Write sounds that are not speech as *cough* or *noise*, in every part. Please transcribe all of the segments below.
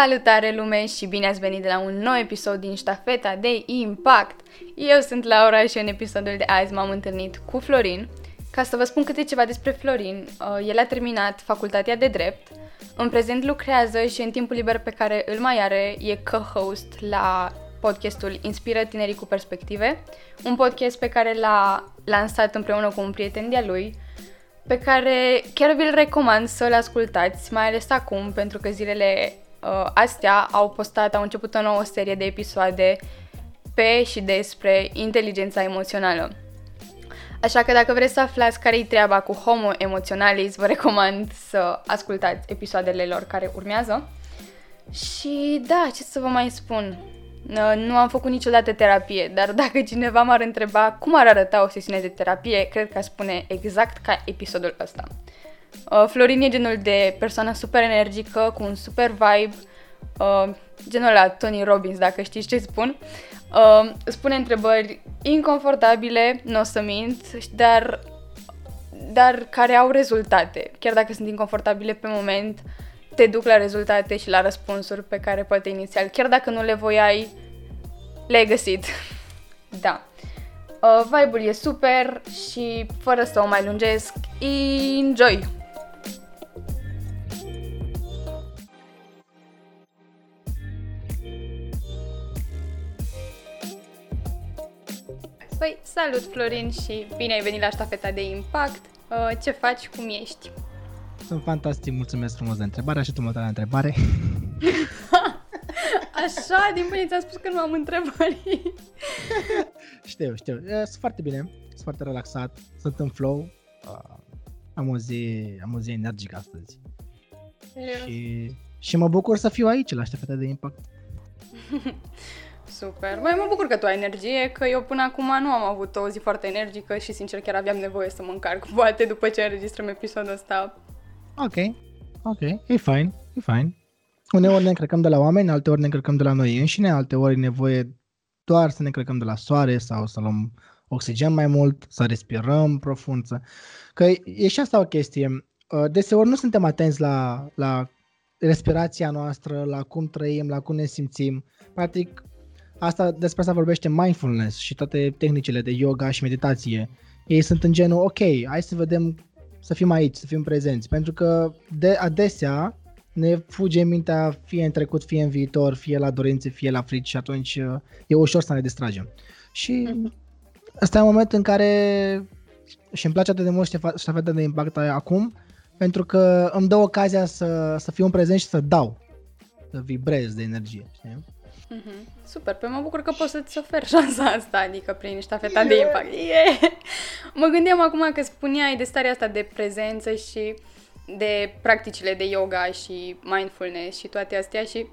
Salutare lume și bine ați venit de la un nou episod din ștafeta de Impact. Eu sunt Laura și în episodul de azi m-am întâlnit cu Florin. Ca să vă spun câte ceva despre Florin, uh, el a terminat facultatea de drept, în prezent lucrează și în timpul liber pe care îl mai are e co-host la podcastul Inspiră tinerii cu perspective, un podcast pe care l-a lansat împreună cu un prieten de-a lui, pe care chiar vi-l recomand să-l ascultați, mai ales acum, pentru că zilele uh, astea au postat, au început o nouă serie de episoade pe și despre inteligența emoțională. Așa că dacă vreți să aflați care-i treaba cu Homo Emotionalis, vă recomand să ascultați episoadele lor care urmează. Și da, ce să vă mai spun? Nu am făcut niciodată terapie, dar dacă cineva m-ar întreba cum ar arăta o sesiune de terapie, cred că aș spune exact ca episodul ăsta. Uh, Florin e genul de persoană super energică, cu un super vibe, uh, genul la Tony Robbins, dacă știți ce spun. Uh, spune întrebări inconfortabile, nu o să mint, dar, dar care au rezultate. Chiar dacă sunt inconfortabile pe moment, te duc la rezultate și la răspunsuri pe care poate inițial, chiar dacă nu le voiai, le-ai găsit. *laughs* da. Uh, vibe-ul e super și fără să o mai lungesc, enjoy! Păi, salut Florin și bine ai venit la ștafeta de impact. Uh, ce faci, cum ești? Sunt fantastic, mulțumesc frumos de întrebare și tu mă la întrebare. *laughs* Așa, din bine ți-am spus că nu am întrebări. știu, știu. Sunt foarte bine, sunt foarte relaxat, sunt în flow. Uh, am o zi, am o zi energică astăzi. Și, și mă bucur să fiu aici la ștafeta de impact. *laughs* Super. Băi, mă bucur că tu ai energie, că eu până acum nu am avut o zi foarte energică și sincer chiar aveam nevoie să mă încarc, *laughs* poate după ce înregistrăm episodul ăsta. Ok, ok, e fine, e fine. Uneori ne încărcăm de la oameni, alteori ne încărcăm de la noi înșine, alteori e nevoie doar să ne încărcăm de la soare sau să luăm oxigen mai mult, să respirăm profund. Să... Că e și asta o chestie. Uh, deseori nu suntem atenți la, la respirația noastră, la cum trăim, la cum ne simțim. Practic, Asta, despre asta vorbește mindfulness și toate tehnicile de yoga și meditație. Ei sunt în genul, ok, hai să vedem, să fim aici, să fim prezenți. Pentru că de adesea ne fuge mintea fie în trecut, fie în viitor, fie la dorințe, fie la frici și atunci uh, e ușor să ne distragem. Și mm-hmm. ăsta e un moment în care și îmi place atât de mult ștafeta de impact acum, pentru că îmi dă ocazia să, să fiu în prezent și să dau, să vibrez de energie. Știi? Mm-hmm. Super, pe mă bucur că poți să-ți oferi șansa asta, adică prin ștafeta yeah. de impact. Yeah. Mă gândeam acum că spuneai de starea asta de prezență și de practicile de yoga și mindfulness și toate astea și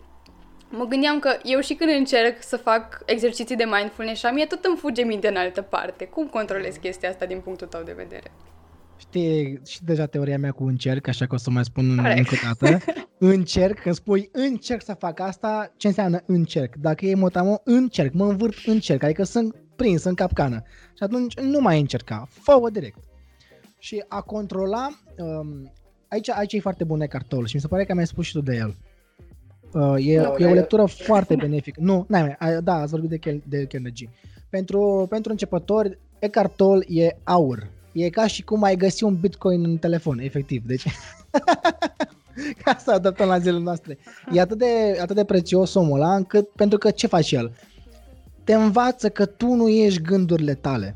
mă gândeam că eu și când încerc să fac exerciții de mindfulness și a mie tot îmi fuge minte în altă parte. Cum controlezi chestia asta din punctul tău de vedere? Știi și deja teoria mea cu încerc, așa că o să mai spun Correct. încă o dată. *laughs* încerc, când spui încerc să fac asta, ce înseamnă încerc? Dacă e motamo, încerc, mă învârt, încerc, adică sunt prins în capcană. Și atunci nu mai încerca, fă-o direct. Și a controla, um, aici, aici e foarte bun Eckhart Tolle și mi se pare că mi-ai spus și tu de el. Uh, e, no, e o lectură *laughs* foarte benefică. Nu, n-ai mai, da, ați vorbit de, de Kennedy. Pentru, pentru începători, Eckhart Tolle e aur E ca și cum ai găsi un bitcoin în telefon, efectiv. Deci, *laughs* ca să adaptăm la zilele noastre. E atât de, atât de prețios omul ăla, încât, pentru că ce face el? Te învață că tu nu ești gândurile tale.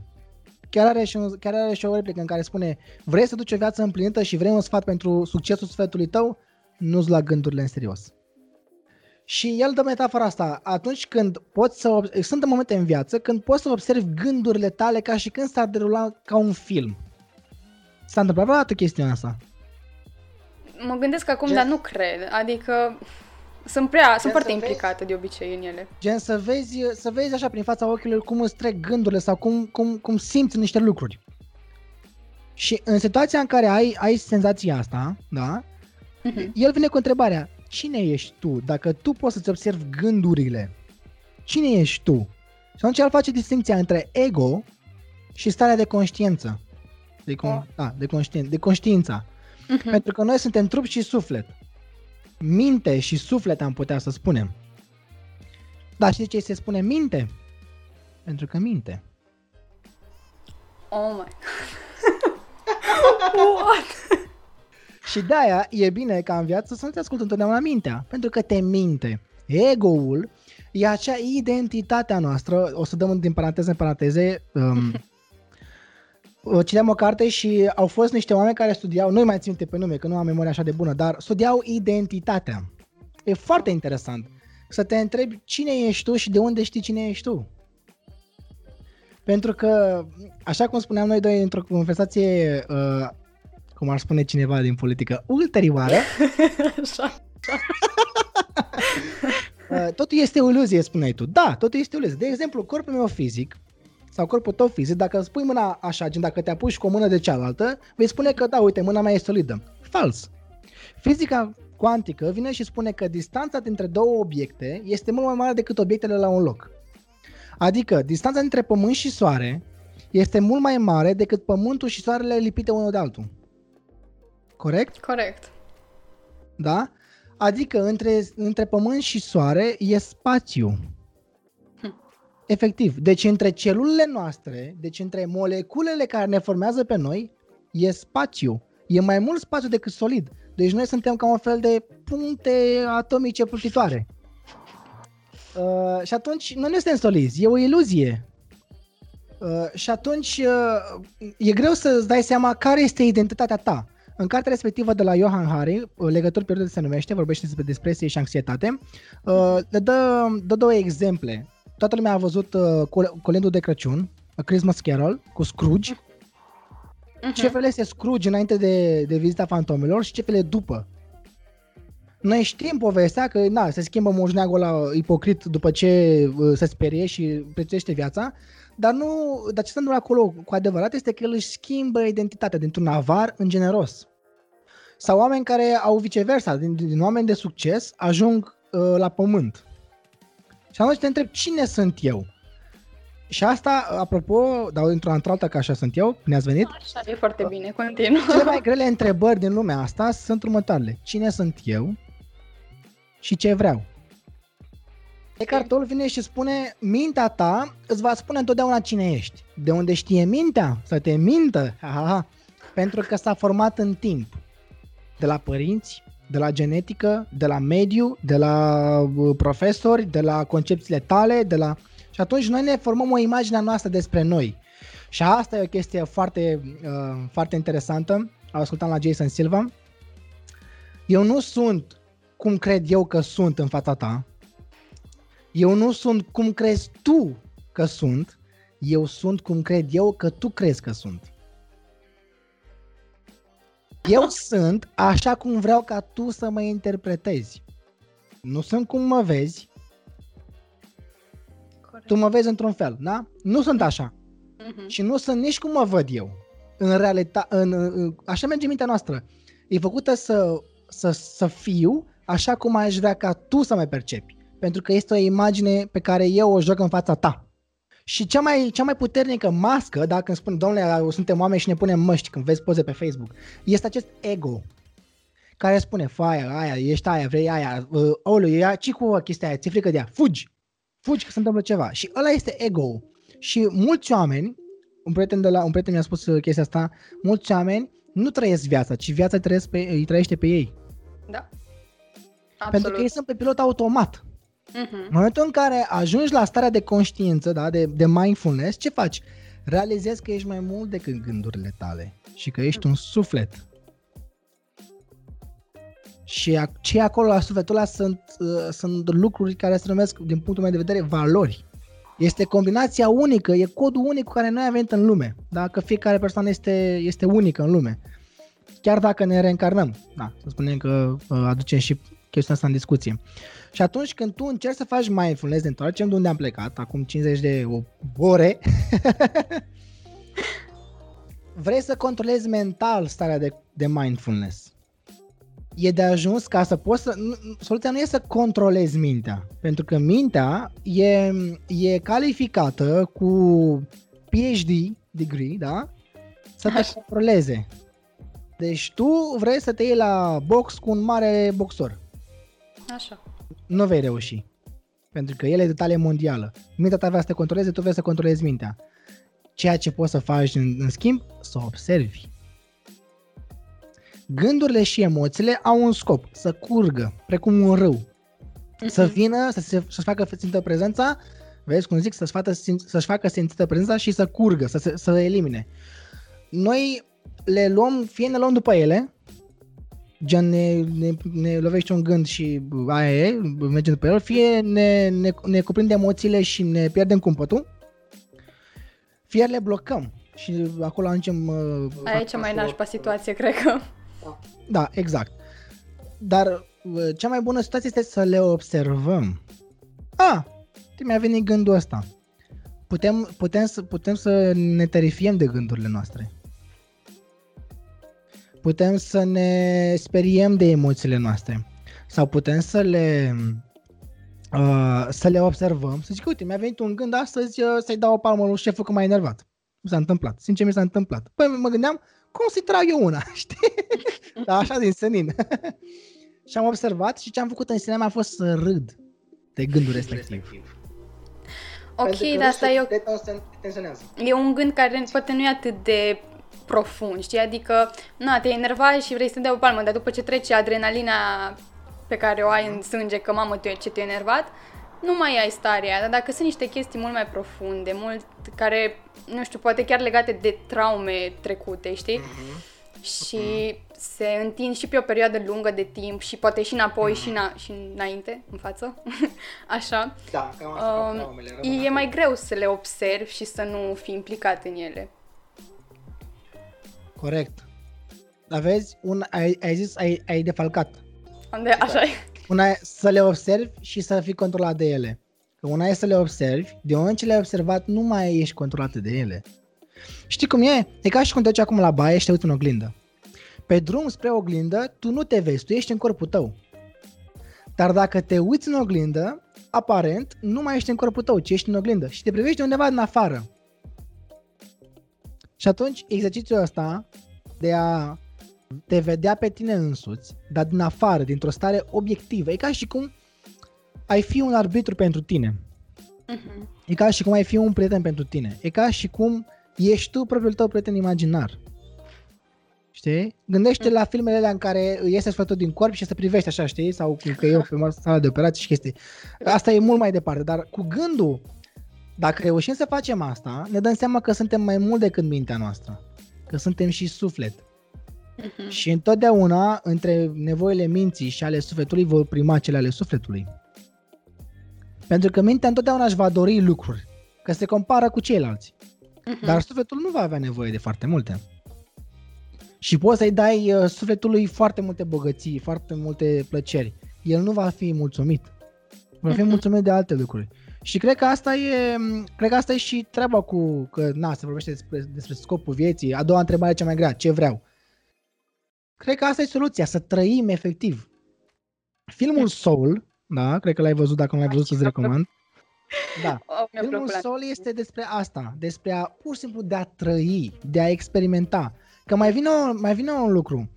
Chiar are, și un, chiar are și o replică în care spune Vrei să duci o viață împlinită și vrei un sfat pentru succesul sfetului tău? Nu-ți la gândurile în serios. Și el dă metafora asta, atunci când poți să, sunt în momente în viață când poți să observi gândurile tale ca și când s-ar derula ca un film. S-a întâmplat vreodată chestiunea asta? Mă gândesc acum, Gen... dar nu cred. Adică sunt prea, Gen sunt foarte implicată vezi, de obicei în ele. Gen să vezi, să vezi așa prin fața ochilor cum îți trec gândurile sau cum, cum, cum simți niște lucruri. Și în situația în care ai, ai senzația asta, da, uh-huh. el vine cu întrebarea, cine ești tu? Dacă tu poți să-ți observi gândurile, cine ești tu? Și atunci el face distinția între ego și starea de conștiință. De, con- oh. da, de, conștien- de conștiința. Uh-huh. Pentru că noi suntem trup și suflet. minte și suflet am putea să spunem. Dar știți ce se spune minte? Pentru că minte. Oh my *laughs* What? Și de-aia e bine ca în viață să nu te asculti întotdeauna mintea, pentru că te minte. Ego-ul e acea identitate a noastră, o să dăm din paranteze în paranteze, um, *laughs* citeam o carte și au fost niște oameni care studiau, nu mai țin pe nume, că nu am memoria așa de bună, dar studiau identitatea. E foarte interesant să te întrebi cine ești tu și de unde știi cine ești tu. Pentru că, așa cum spuneam noi doi într-o conversație, uh, cum ar spune cineva din politică, ulterioară, *laughs* așa. *laughs* uh, totul este o iluzie, spuneai tu. Da, totul este o iluzie. De exemplu, corpul meu fizic sau corpul tău fizic, dacă îți pui mâna așa, gen dacă te apuci cu o mână de cealaltă, vei spune că da, uite, mâna mea e solidă. Fals. Fizica cuantică vine și spune că distanța dintre două obiecte este mult mai mare decât obiectele la un loc. Adică distanța dintre Pământ și Soare este mult mai mare decât Pământul și Soarele lipite unul de altul. Corect? Corect. Da? Adică între, între Pământ și Soare e spațiu. Hm. Efectiv. Deci între celulele noastre, deci între moleculele care ne formează pe noi, e spațiu. E mai mult spațiu decât solid. Deci noi suntem ca un fel de puncte atomice plutitoare. Uh, și atunci noi nu suntem solizi, e o iluzie. Uh, și atunci uh, e greu să-ți dai seama care este identitatea ta. În cartea respectivă de la Johan Hari, uh, Legături pierdute se numește, vorbește despre depresie și anxietate, uh, le dă, dă două exemple. Toată lumea a văzut uh, colendul de Crăciun, A Christmas Carol, cu Scrooge. Uh-huh. Ce fel este Scrooge înainte de, de vizita fantomelor și ce fel e după. Noi știm povestea că na, se schimbă moșneagul la ipocrit după ce uh, se sperie și prețuiește viața, dar nu, dar ce se întâmplă acolo cu adevărat este că el își schimbă identitatea dintr-un avar în generos. Sau oameni care au viceversa, din, din oameni de succes, ajung uh, la pământ. Și atunci te întreb, cine sunt eu? Și asta, apropo, dau dintr-o într-alta că așa sunt eu, ne-ați venit? Așa, e foarte bine, continuă. Cele mai grele întrebări din lumea asta sunt următoarele. Cine sunt eu? și ce vreau. Eckhart Tolle vine și spune, mintea ta îți va spune întotdeauna cine ești. De unde știe mintea? Să te mintă? Ha, ha, ha. Pentru că s-a format în timp. De la părinți, de la genetică, de la mediu, de la uh, profesori, de la concepțiile tale, de la... Și atunci noi ne formăm o imagine a noastră despre noi. Și asta e o chestie foarte, uh, foarte interesantă. Ascultam la Jason Silva. Eu nu sunt cum cred eu că sunt în fața ta. Eu nu sunt cum crezi tu că sunt. Eu sunt cum cred eu că tu crezi că sunt. Eu sunt așa cum vreau ca tu să mă interpretezi. Nu sunt cum mă vezi. Corect. Tu mă vezi într-un fel, da? Nu sunt așa. Uh-huh. Și nu sunt nici cum mă văd eu. În realitate, în, în, așa merge mintea noastră. E făcută să, să, să fiu așa cum aș vrea ca tu să mă percepi. Pentru că este o imagine pe care eu o joc în fața ta. Și cea mai, cea mai puternică mască, dacă îmi spun, domnule, suntem oameni și ne punem măști când vezi poze pe Facebook, este acest ego care spune, faia, aia, ești aia, vrei aia, uh, olu, ia, ce cu chestia aia, ți frică de ea, fugi, fugi că se întâmplă ceva. Și ăla este ego. Și mulți oameni, un prieten, de la, un prieten mi-a spus chestia asta, mulți oameni nu trăiesc viața, ci viața trăiesc pe, îi trăiește pe ei. Da. Absolut. Pentru că ei sunt pe pilot automat. Uh-huh. În momentul în care ajungi la starea de conștiință, da, de, de mindfulness, ce faci? Realizezi că ești mai mult decât gândurile tale și că ești un suflet. Și ce acolo la sufletul ăla sunt, uh, sunt lucruri care se numesc, din punctul meu de vedere, valori. Este combinația unică, e codul unic cu care noi am venit în lume. Dacă fiecare persoană este, este unică în lume. Chiar dacă ne reîncarnăm. Da, să spunem că uh, aducem și chestia asta în discuție. Și atunci când tu încerci să faci mindfulness, ne întoarcem de unde am plecat, acum 50 de ore, *laughs* vrei să controlezi mental starea de, de mindfulness. E de ajuns ca să poți să... Soluția nu e să controlezi mintea, pentru că mintea e, e calificată cu PhD degree, da? Să te controleze. Deci tu vrei să te iei la box cu un mare boxor Așa. Nu vei reuși. Pentru că el e de tale mondială. Mintea ta vrea să te controleze, tu vrei să controlezi mintea. Ceea ce poți să faci în, în schimb, să observi. Gândurile și emoțiile au un scop, să curgă, precum un râu. Mm-hmm. Să mhm. vină, să se, să-și facă simțită prezența, vezi cum zic, să-și facă, să-și facă simțită prezența și să curgă, să, se, să elimine. Noi le luăm, fie ne luăm după ele, gen ne, ne, ne lovește un gând și aia e, mergem după el, fie ne, ne, ne cuprinde emoțiile și ne pierdem cumpătul, fie le blocăm și acolo ajungem... Uh, aia e cea mai nașpa situație, cred că. Da, exact. Dar uh, cea mai bună situație este să le observăm. A, mi-a venit gândul ăsta. Putem, putem, să, putem să ne terifiem de gândurile noastre. Putem să ne speriem de emoțiile noastre. Sau putem să le uh, să le observăm, să zic, uite, mi-a venit un gând astăzi uh, să-i dau o palmă lui șeful că m-a enervat. Mi s-a întâmplat. Sincer, mi s-a întâmplat. Păi mă gândeam, cum să-i trag eu una, *laughs* știi? da, așa din senin. *laughs* și am observat și ce am făcut în sine a fost să râd de gândul respectiv. Ok, dar asta e, o... e un gând care poate nu e atât de profund, știi? Adică, na, te enervat și vrei să dai o palmă, dar după ce trece adrenalina pe care o ai în sânge, că mamă, tu, ce te-ai enervat, nu mai ai starea dar dacă sunt niște chestii mult mai profunde, mult care, nu știu, poate chiar legate de traume trecute, știi? Mm-hmm. Și mm-hmm. se întind și pe o perioadă lungă de timp și poate și înapoi mm-hmm. și, na- și înainte, în față, *laughs* așa. Da, cam asta uh, E mai greu să le observi și să nu fii implicat în ele. Corect. Dar vezi, un, ai, ai zis, ai, ai defalcat. Unde, așa e. Una e să le observi și să fii controlat de ele. Că una e să le observi, de moment ce le-ai observat, nu mai ești controlat de ele. Știi cum e? E ca și când te duci acum la baie și te uiți în oglindă. Pe drum spre oglindă, tu nu te vezi, tu ești în corpul tău. Dar dacă te uiți în oglindă, aparent, nu mai ești în corpul tău, ci ești în oglindă și te privești de undeva din afară. Și atunci, exercițiul ăsta de a te vedea pe tine însuți, dar din afară, dintr-o stare obiectivă, e ca și cum ai fi un arbitru pentru tine. Uh-huh. E ca și cum ai fi un prieten pentru tine. E ca și cum ești tu propriul tău prieten imaginar. Știi? Gândește uh-huh. la filmele alea în care iese sfătul din corp și se privește așa, știi? Sau că e pe sala de operații și chestii. Asta e mult mai departe, dar cu gândul dacă reușim să facem asta, ne dăm seama că suntem mai mult decât mintea noastră. Că suntem și suflet. Uh-huh. Și întotdeauna, între nevoile minții și ale sufletului, vor prima cele ale sufletului. Pentru că mintea întotdeauna își va dori lucruri, că se compară cu ceilalți. Uh-huh. Dar sufletul nu va avea nevoie de foarte multe. Și poți să-i dai uh, sufletului foarte multe bogății, foarte multe plăceri. El nu va fi mulțumit. Va fi uh-huh. mulțumit de alte lucruri. Și cred că asta e, cred că asta e și treaba cu, că na, se vorbește despre, despre scopul vieții. A doua întrebare cea mai grea, ce vreau? Cred că asta e soluția, să trăim efectiv. Filmul Soul, da, cred că l-ai văzut, dacă nu l-ai văzut să-ți recomand. Da, *laughs* oh, filmul Soul este despre asta, despre a, pur și simplu de a trăi, de a experimenta. Că mai vine, mai vine un lucru.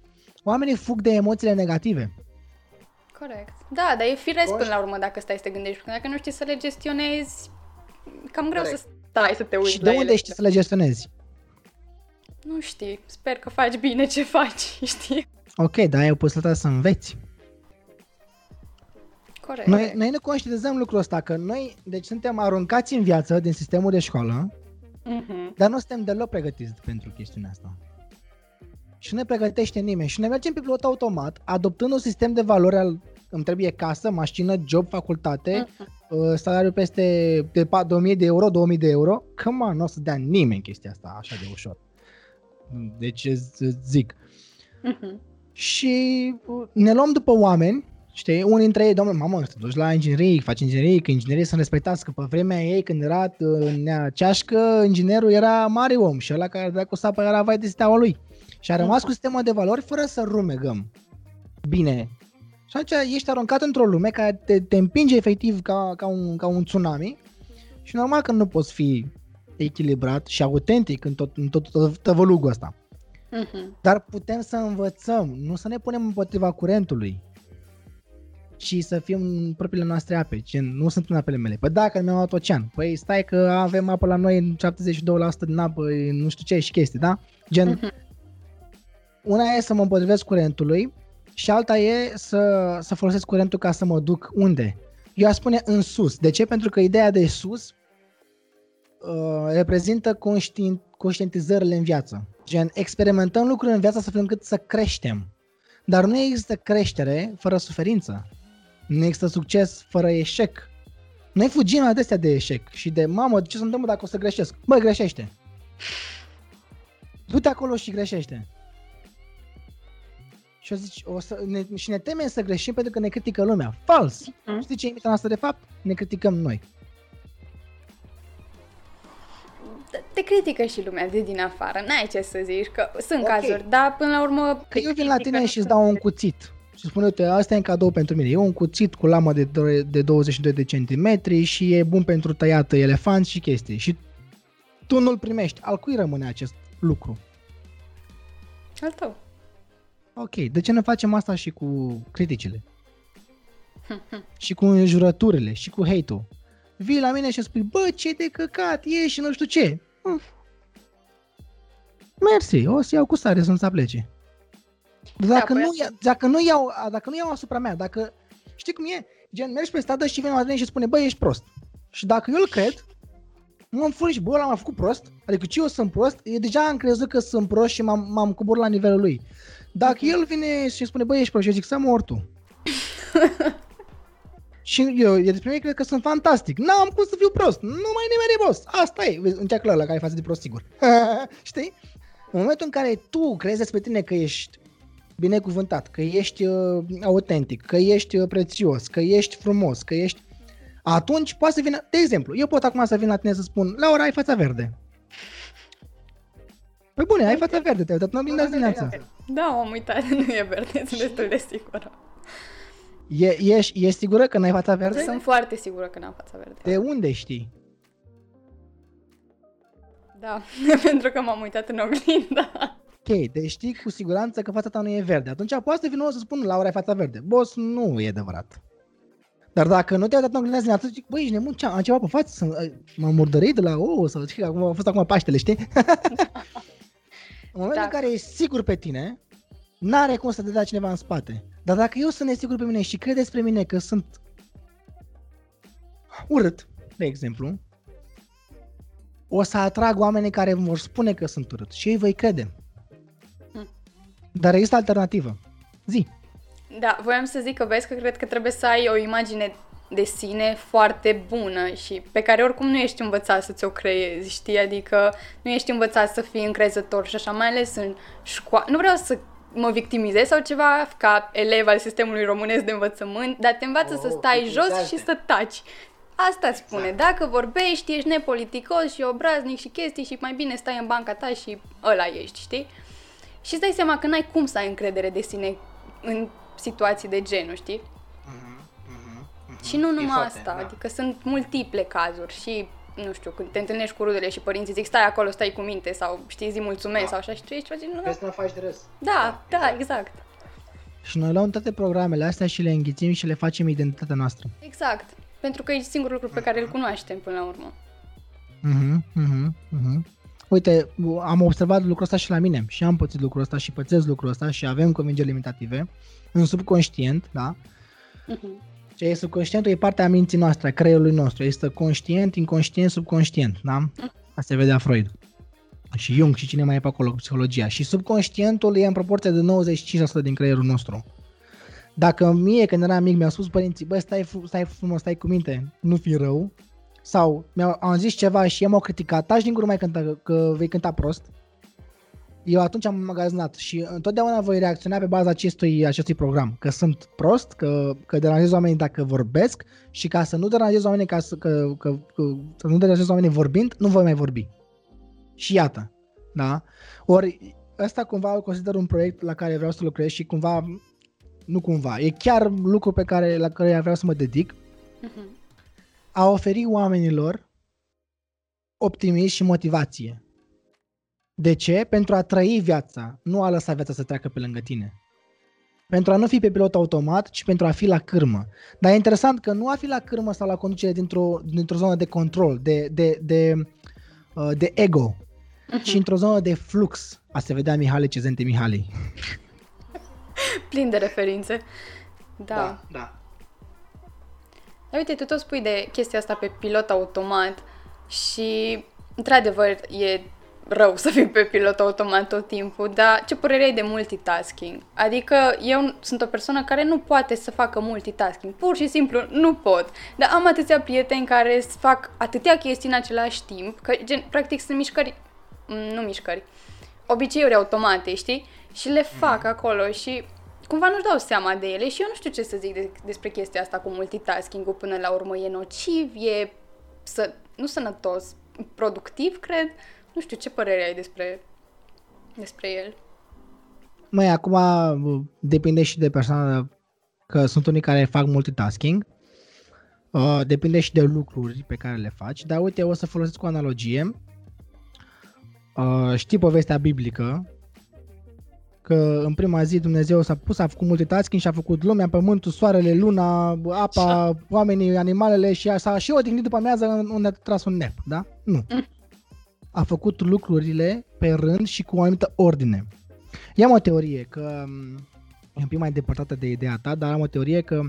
Oamenii fug de emoțiile negative. Corect. Da, dar e firesc până la urmă dacă stai să te gândești, pentru că dacă nu știi să le gestionezi, cam greu Corect. să stai să te uiți Și de unde ele. știi să le gestionezi? Nu știi, sper că faci bine ce faci, *laughs* știi? Ok, dar ai o posibilitate să înveți. Corect. Noi, noi nu conștientizăm lucrul ăsta, că noi, deci suntem aruncați în viață din sistemul de școală, uh-huh. dar nu suntem deloc pregătiți pentru chestiunea asta și nu ne pregătește nimeni și ne mergem pe pilot automat, adoptând un sistem de valori al îmi trebuie casă, mașină, job, facultate, uh-huh. salariu peste de 2000 de euro, 2000 de euro. Come nu o să dea nimeni chestia asta așa de ușor. Deci zic. Uh-huh. Și uh, ne luăm după oameni, știi, unii dintre ei, domnule, mamă, te duci la inginerie, faci inginerie, că inginerii sunt respectați, că pe vremea ei, când era uh, în ceașcă, inginerul era mare om și ăla care dracu sapă era vai de steaua lui. Și a rămas cu sistemul de valori fără să rumegăm. Bine. Și atunci ești aruncat într-o lume care te, te împinge efectiv ca, ca, un, ca un tsunami și normal că nu poți fi echilibrat și autentic în tot, în tot, tot tăvălugul ăsta. Uh-huh. Dar putem să învățăm, nu să ne punem împotriva curentului. ci să fim în propriile noastre ape, gen, nu sunt în apele mele. Păi dacă mi-am luat ocean, păi stai că avem apă la noi, 72% din apă, nu știu ce și chestii, da? Gen, uh-huh. una e să mă împotrivesc curentului și alta e să, să folosesc curentul ca să mă duc unde? Eu aș spune în sus. De ce? Pentru că ideea de sus uh, reprezintă conștient, conștientizările în viață. Gen, experimentăm lucruri în viață să fim cât să creștem. Dar nu există creștere fără suferință. Nu există succes fără eșec. Noi fugim adesea de eșec și de mamă, ce se întâmplă dacă o să greșesc? Băi, greșește. Du-te acolo și greșește. Și, o zici, o să, ne, și ne temem să greșim pentru că ne critică lumea. Fals! Mm. Știi ce e noastră de fapt? Ne criticăm noi. te critică și lumea de din afară, n-ai ce să zici, că sunt okay. cazuri, dar până la urmă... Că eu vin la tine și îți dau un cuțit și spune, uite, asta e un cadou pentru mine. E un cuțit cu lamă de, de 22 de centimetri și e bun pentru tăiat elefant și chestii. Și tu nu-l primești. Al cui rămâne acest lucru? Al tău. Ok, de ce ne facem asta și cu criticile? *laughs* și cu înjurăturile, și cu hate-ul? Vii la mine și spui, bă, ce de căcat e și nu știu ce. Hm. Mersi, o să iau cu stare să-mi să plece. Dacă, da, nu, ia, dacă, nu iau, dacă nu iau asupra mea, dacă, știi cum e? Gen, mergi pe stradă și vine la tine și spune, bă, ești prost. Și dacă eu îl cred, mă înfuri și bă, l-am făcut prost, adică ce eu sunt prost, eu deja am crezut că sunt prost și m-am, m-am coborât la nivelul lui. Dacă okay. el vine și spune, bă, ești prost, eu zic, să mor tu. *laughs* și eu, eu despre mine cred că sunt fantastic. N-am cum să fiu prost. Nu mai nimeni e prost. Asta e. Încearcă la care face de prost, sigur. *laughs* Știi? În momentul în care tu crezi despre tine că ești binecuvântat, că ești uh, autentic, că ești uh, prețios, că ești frumos, că ești... Atunci poate să vină... De exemplu, eu pot acum să vin la tine să spun, Laura, ai fața verde. Păi bune, ai fața verde, te-ai uitat în dimineața. Da, am uitat, *laughs* nu e verde, sunt destul de sigură. E, ești, ești sigură că n-ai fața verde? Sunt foarte sigură că n-am fața verde. De unde știi? Da, *laughs* pentru că m-am uitat în oglindă. Ok, deci știi cu siguranță că fața ta nu e verde. Atunci poate să vină să spun, Laura, ai fața verde. Boss, nu e adevărat. Dar dacă nu te-ai dat în oglindă zi, atunci zic, băi, ești nebun, ce, am ceva pe față, m-am murdărit de la ou, sau știi, acum a fost acum Paștele, știi? *laughs* în momentul da. în care ești sigur pe tine, n-are cum să te dea cineva în spate. Dar dacă eu sunt nesigur pe mine și cred despre mine că sunt urât, de exemplu, o să atrag oameni care vor spune că sunt urât și ei voi crede. Hm. Dar există alternativă. Zi. Da, voiam să zic că vezi că cred că trebuie să ai o imagine de sine foarte bună și pe care oricum nu ești învățat să ți-o creezi, știi? Adică nu ești învățat să fii încrezător și așa, mai ales în școală. Nu vreau să mă victimizez sau ceva ca elev al sistemului românesc de învățământ, dar te învață oh, să stai jos și să taci. Asta îți spune. Exact. Dacă vorbești, ești nepoliticos și obraznic și chestii și mai bine stai în banca ta și ăla ești, știi? Și îți dai seama că n-ai cum să ai încredere de sine în situații de genul, știi? Uh-huh, uh-huh, uh-huh. Și nu numai foarte, asta, da. adică sunt multiple cazuri și nu știu, când te întâlnești cu rudele și părinții zic stai acolo, stai cu minte sau știi, zi mulțumesc da. sau așa și tu ești ceva nu. Vezi să nu faci de râs. Da, da, da, exact. Și noi luăm toate programele astea și le înghițim și le facem identitatea noastră. Exact. Pentru că e singurul lucru pe care îl cunoaștem până la urmă. Mhm, mhm, mhm. Uite, am observat lucrul ăsta și la mine și am pățit lucrul ăsta și pățesc lucrul ăsta și avem convingeri limitative în subconștient, da? Uh-huh. Ce e subconștientul e partea minții noastre, a creierului nostru. Este conștient, inconștient, subconștient, da? Asta se vedea Freud. Și Jung și cine mai e pe acolo cu psihologia. Și subconștientul e în proporție de 95% din creierul nostru. Dacă mie, când eram mic, mi-au spus părinții, bă, stai, stai frumos, stai cu minte, nu fi rău, sau mi-au am zis ceva și m-au criticat, taci din gură mai cânta, că vei cânta prost, eu atunci am magazinat și întotdeauna voi reacționa pe baza acestui, acestui program, că sunt prost, că, că deranjez oamenii dacă vorbesc și ca să nu deranjez oamenii, ca să, că, că, că, să nu deranjez oamenii vorbind, nu voi mai vorbi. Și iată, da? Ori ăsta cumva îl consider un proiect la care vreau să lucrez și cumva, nu cumva, e chiar lucru pe care, la care vreau să mă dedic, uh-huh. a oferi oamenilor optimism și motivație de ce? Pentru a trăi viața, nu a lăsa viața să treacă pe lângă tine. pentru a nu fi pe pilot automat, ci pentru a fi la cârmă. Dar e interesant că nu a fi la cârmă sau la conducere dintr-o, dintr-o zonă de control, de, de, de, uh, de ego, uh-huh. ci într-o zonă de flux. A se vedea Mihale Cezente Mihali. *laughs* Plin de referințe. Da. Da, da. Dar uite, tu tot spui de chestia asta pe pilot automat și, într-adevăr, e rău să fii pe pilot automat tot timpul, dar ce părere ai de multitasking? Adică eu sunt o persoană care nu poate să facă multitasking, pur și simplu nu pot, dar am atâția prieteni care fac atâtea chestii în același timp, că gen, practic sunt mișcări, mm, nu mișcări, obiceiuri automate, știi? Și le fac mhm. acolo și cumva nu-și dau seama de ele și eu nu știu ce să zic de, despre chestia asta cu multitasking-ul până la urmă. E nociv, e să, nu sănătos, productiv, cred. Nu știu, ce părere ai despre, despre el? Mai acum depinde și de persoană, că sunt unii care fac multitasking, uh, depinde și de lucruri pe care le faci, dar uite, o să folosesc o analogie. Uh, știi povestea biblică, că în prima zi Dumnezeu s-a pus, a făcut multitasking și a făcut lumea, pământul, soarele, luna, apa, oamenii, animalele și s-a și odihnit după amiază unde a tras un nep, da? Nu. Mm a făcut lucrurile pe rând și cu o anumită ordine. I-am o teorie că, e un pic mai depărtată de ideea ta, dar am o teorie că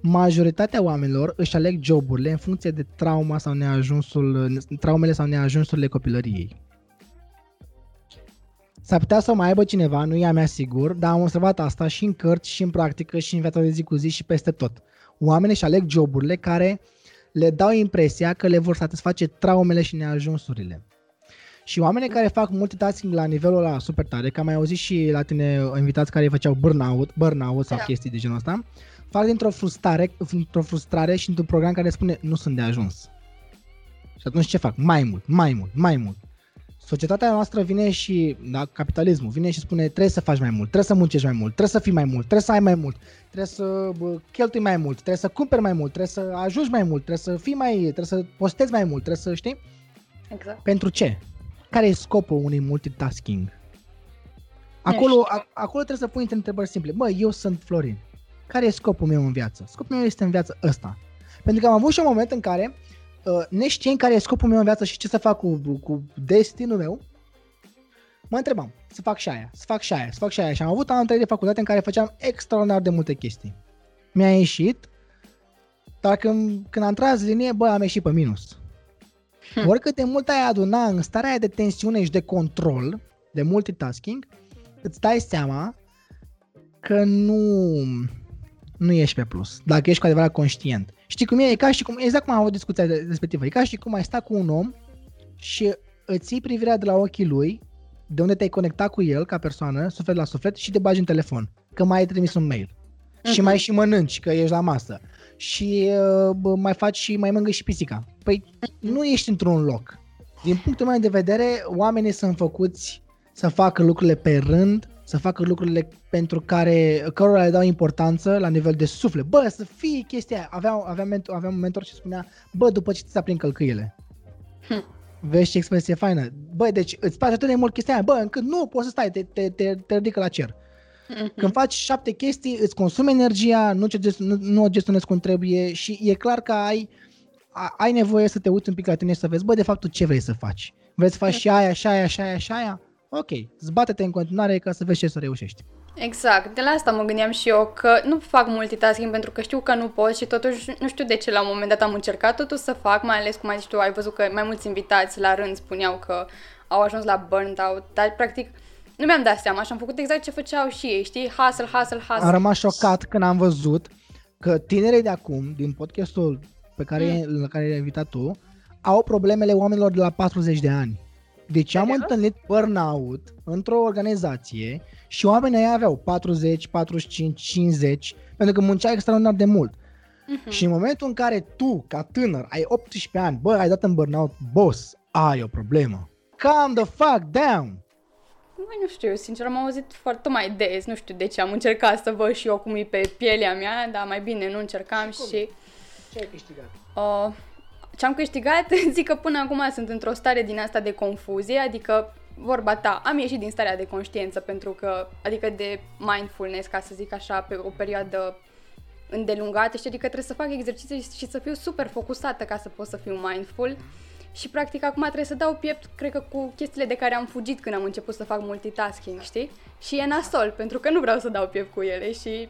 majoritatea oamenilor își aleg joburile în funcție de trauma sau neajunsul, traumele sau neajunsurile copilăriei. S-ar putea să o mai aibă cineva, nu e a mea sigur, dar am observat asta și în cărți, și în practică, și în viața de zi cu zi și peste tot. Oamenii își aleg joburile care le dau impresia că le vor satisface traumele și neajunsurile. Și oamenii care fac multitasking la nivelul ăla super tare, că am mai auzit și la tine invitați care făceau burnout, burnout sau da. chestii de genul ăsta, fac dintr-o frustrare, dintr-o frustrare și într-un program care spune nu sunt de ajuns. Și atunci ce fac? Mai mult, mai mult, mai mult. Societatea noastră vine și, da, capitalismul vine și spune trebuie să faci mai mult, trebuie să muncești mai mult, trebuie să fii mai mult, trebuie să ai mai mult, trebuie să bă, cheltui mai mult, trebuie să cumperi mai mult, trebuie să ajungi mai mult, trebuie să fii mai, trebuie să postezi mai mult, trebuie să știi. Exact. Pentru ce? Care e scopul unui multitasking? Acolo, a, acolo trebuie să pui întrebări simple. Bă, eu sunt Florin. Care e scopul meu în viață? Scopul meu este în viață ăsta. Pentru că am avut și un moment în care, uh, neștiind care e scopul meu în viață și ce să fac cu, cu destinul meu, mă întrebam, să fac și aia, să fac și aia, să fac și aia. Și am avut anul de facultate în care făceam extraordinar de multe chestii. Mi-a ieșit, dar când, când am tras linie, bă, am ieșit pe minus. Hmm. Oricât de mult ai aduna în starea aia de tensiune și de control, de multitasking, îți dai seama că nu, nu ești pe plus, dacă ești cu adevărat conștient. Știi cum e? E ca și cum, exact cum am avut discuția respectivă, e ca și cum ai sta cu un om și îți iei privirea de la ochii lui, de unde te-ai conectat cu el ca persoană, suflet la suflet, și te bagi în telefon, că mai ai trimis un mail. Uh-huh. Și mai și mănânci, că ești la masă și uh, mai faci și mai mângâi și pisica. Păi nu ești într-un loc. Din punctul meu de vedere, oamenii sunt făcuți să facă lucrurile pe rând, să facă lucrurile pentru care cărora le dau importanță la nivel de suflet. Bă, să fie chestia aia. Aveam, aveam, mentor, aveam un mentor și spunea, bă, după ce ți aprind călcâiele. Hm. Vezi ce expresie faină. Bă, deci îți place atât de mult chestia aia, bă, încât nu poți să stai, te, te, te, te ridică la cer. Mm-hmm. Când faci șapte chestii, îți consumi energia, nu, ce, nu, nu o gestionezi cum trebuie și e clar că ai, ai nevoie să te uiți un pic la tine și să vezi, bă, de fapt, tu ce vrei să faci? Vrei să faci și aia, și aia, și aia, și aia? Ok, zbate-te în continuare ca să vezi ce să reușești. Exact, de la asta mă gândeam și eu, că nu fac multitasking pentru că știu că nu pot și totuși nu știu de ce la un moment dat am încercat totuși să fac, mai ales cum ai zis tu, ai văzut că mai mulți invitați la rând spuneau că au ajuns la burnt out, dar practic nu mi-am dat seama și am făcut exact ce făceau și ei, știi? Hustle, hustle, hustle. Am rămas șocat când am văzut că tinerii de acum, din podcastul pe care, mm. la care ai invitat tu, au problemele oamenilor de la 40 de ani. Deci am întâlnit burnout într-o organizație și oamenii aia aveau 40, 45, 50, pentru că muncea extraordinar de mult. Mm-hmm. Și în momentul în care tu, ca tânăr, ai 18 ani, bă, ai dat în burnout, boss, ai o problemă. Calm the fuck down! Mai nu știu, sincer am auzit foarte mai des, nu știu de ce am încercat să văd și eu cum e pe pielea mea, dar mai bine nu încercam și... și... Ce ai câștigat? Uh, ce am câștigat, *laughs* zic că până acum sunt într-o stare din asta de confuzie, adică vorba ta, am ieșit din starea de conștiință pentru că, adică de mindfulness, ca să zic așa, pe o perioadă îndelungată și adică trebuie să fac exerciții și să fiu super focusată ca să pot să fiu mindful. Și practic acum trebuie să dau piept, cred că cu chestiile de care am fugit când am început să fac multitasking, știi? Și e nasol, pentru că nu vreau să dau piept cu ele și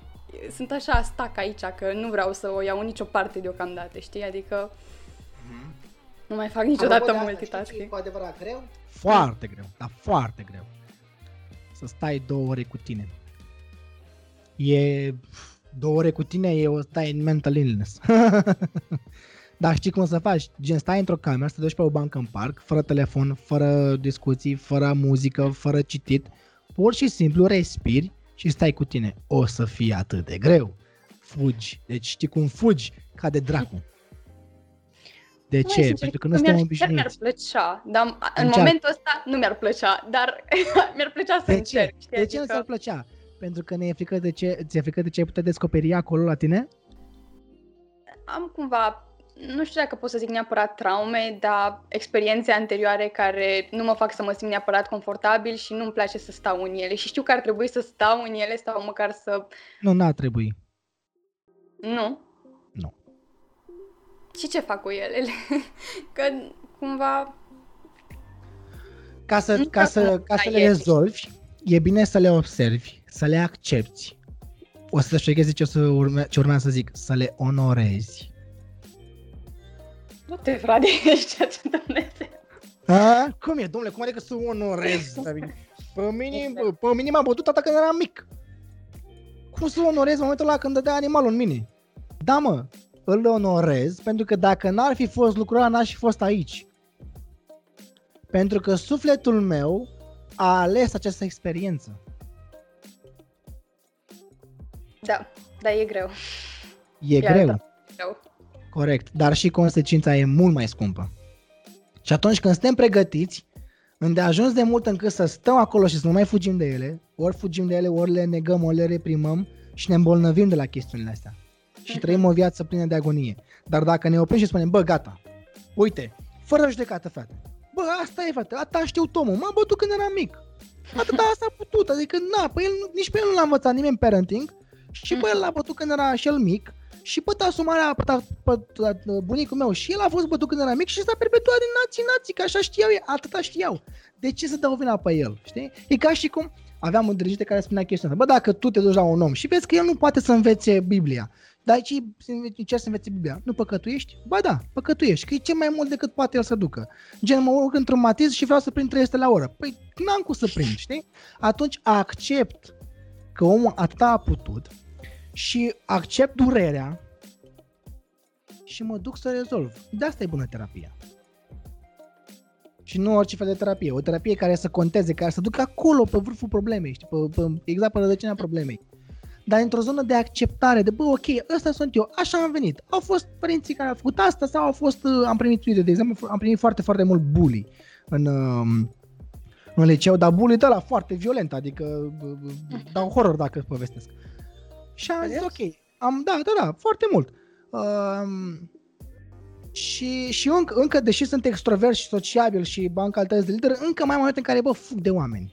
sunt așa stac aici, că nu vreau să o iau în nicio parte deocamdată, știi? Adică mm-hmm. nu mai fac niciodată multitasking. cu adevărat greu? Foarte greu, dar foarte greu. Să stai două ore cu tine. E... Două ore cu tine e o stai în mental illness. *laughs* Dar știi cum să faci? Gen, stai într-o cameră, să te duci pe o bancă în parc, fără telefon, fără discuții, fără muzică, fără citit. Pur și simplu respiri și stai cu tine. O să fie atât de greu. Fugi. Deci știi cum fugi? Ca de dracu. De ce? Sincer, Pentru că nu suntem obișnuiți. Mi-ar plăcea, dar în Încearcă. momentul ăsta nu mi-ar plăcea, dar *laughs* mi-ar plăcea să de încerc. Ce? De ce adică... nu ți-ar plăcea? Pentru că ne e frică de ce, ți-e frică de ce ai putea descoperi acolo la tine? Am cumva nu știu dacă pot să zic neapărat traume, dar experiențe anterioare care nu mă fac să mă simt neapărat confortabil și nu-mi place să stau în ele. Și știu că ar trebui să stau în ele sau măcar să... Nu, n-ar trebui. Nu? Nu. Și ce fac cu ele? *laughs* că cumva... Ca să, ca să, ca să le rezolvi, e bine să le observi, să le accepti. O să te ce, o să urme, ce urmează să zic, să le onorezi nu te frate, *laughs* ești atât Dumnezeu. A? Cum e, domnule, cum adică să onorez? *laughs* Pe mine, pe mine m-a bătut tata când eram mic. Cum să onorez în momentul ăla când dădea animalul în mine? Da, mă, îl onorez pentru că dacă n-ar fi fost lucrul ăla, n-aș fi fost aici. Pentru că sufletul meu a ales această experiență. Da, dar e greu. E Iar greu. Da, greu. Corect, dar și consecința e mult mai scumpă. Și atunci când suntem pregătiți, unde ajuns de mult încât să stăm acolo și să nu mai fugim de ele, ori fugim de ele, ori le negăm, ori le reprimăm și ne îmbolnăvim de la chestiunile astea. Și mhm. trăim o viață plină de agonie. Dar dacă ne oprim și spunem, bă, gata, uite, fără judecată, frate, bă, asta e, frate, asta știu Tomul, m-am bătut când eram mic. Atâta asta a putut, adică na, pe el, nici pe el nu l-a învățat nimeni parenting și pe el l-a bătut când era și el mic și pe tasul mare, pe, ta, pe, pe bunicul meu, și el a fost bătut când era mic și s-a perpetuat din nații nații, că așa știau ei, atâta știau. De ce să dau vina pe el, știi? E ca și cum aveam un diriginte care spunea chestia asta. Bă, dacă tu te duci la un om și vezi că el nu poate să învețe Biblia, dar ce încerci să învețe Biblia? Nu păcătuiești? Ba da, păcătuiești, că e ce mai mult decât poate el să ducă. Gen, mă urc într-un matiz și vreau să prind 300 la oră. Păi, n-am cum să prind, știi? Atunci accept că omul atât a putut și accept durerea și mă duc să rezolv. De asta e bună terapia. Și nu orice fel de terapie. O terapie care să conteze, care să ducă acolo, pe vârful problemei, știi, pe, pe, exact pe rădăcina problemei. Dar într-o zonă de acceptare, de bă, ok, ăsta sunt eu, așa am venit. Au fost părinții care au făcut asta sau au fost, uh, am primit, de exemplu, am primit foarte, foarte mult bully în, um, în liceu, dar bully de la foarte violent, adică uh, uh, dau horror dacă povestesc. Și am zis, ok, am, da, da, da, foarte mult. Uh, și, și încă, încă, deși sunt extrovert și sociabil și am calități de lider, încă mai am momente în care, bă, fug de oameni.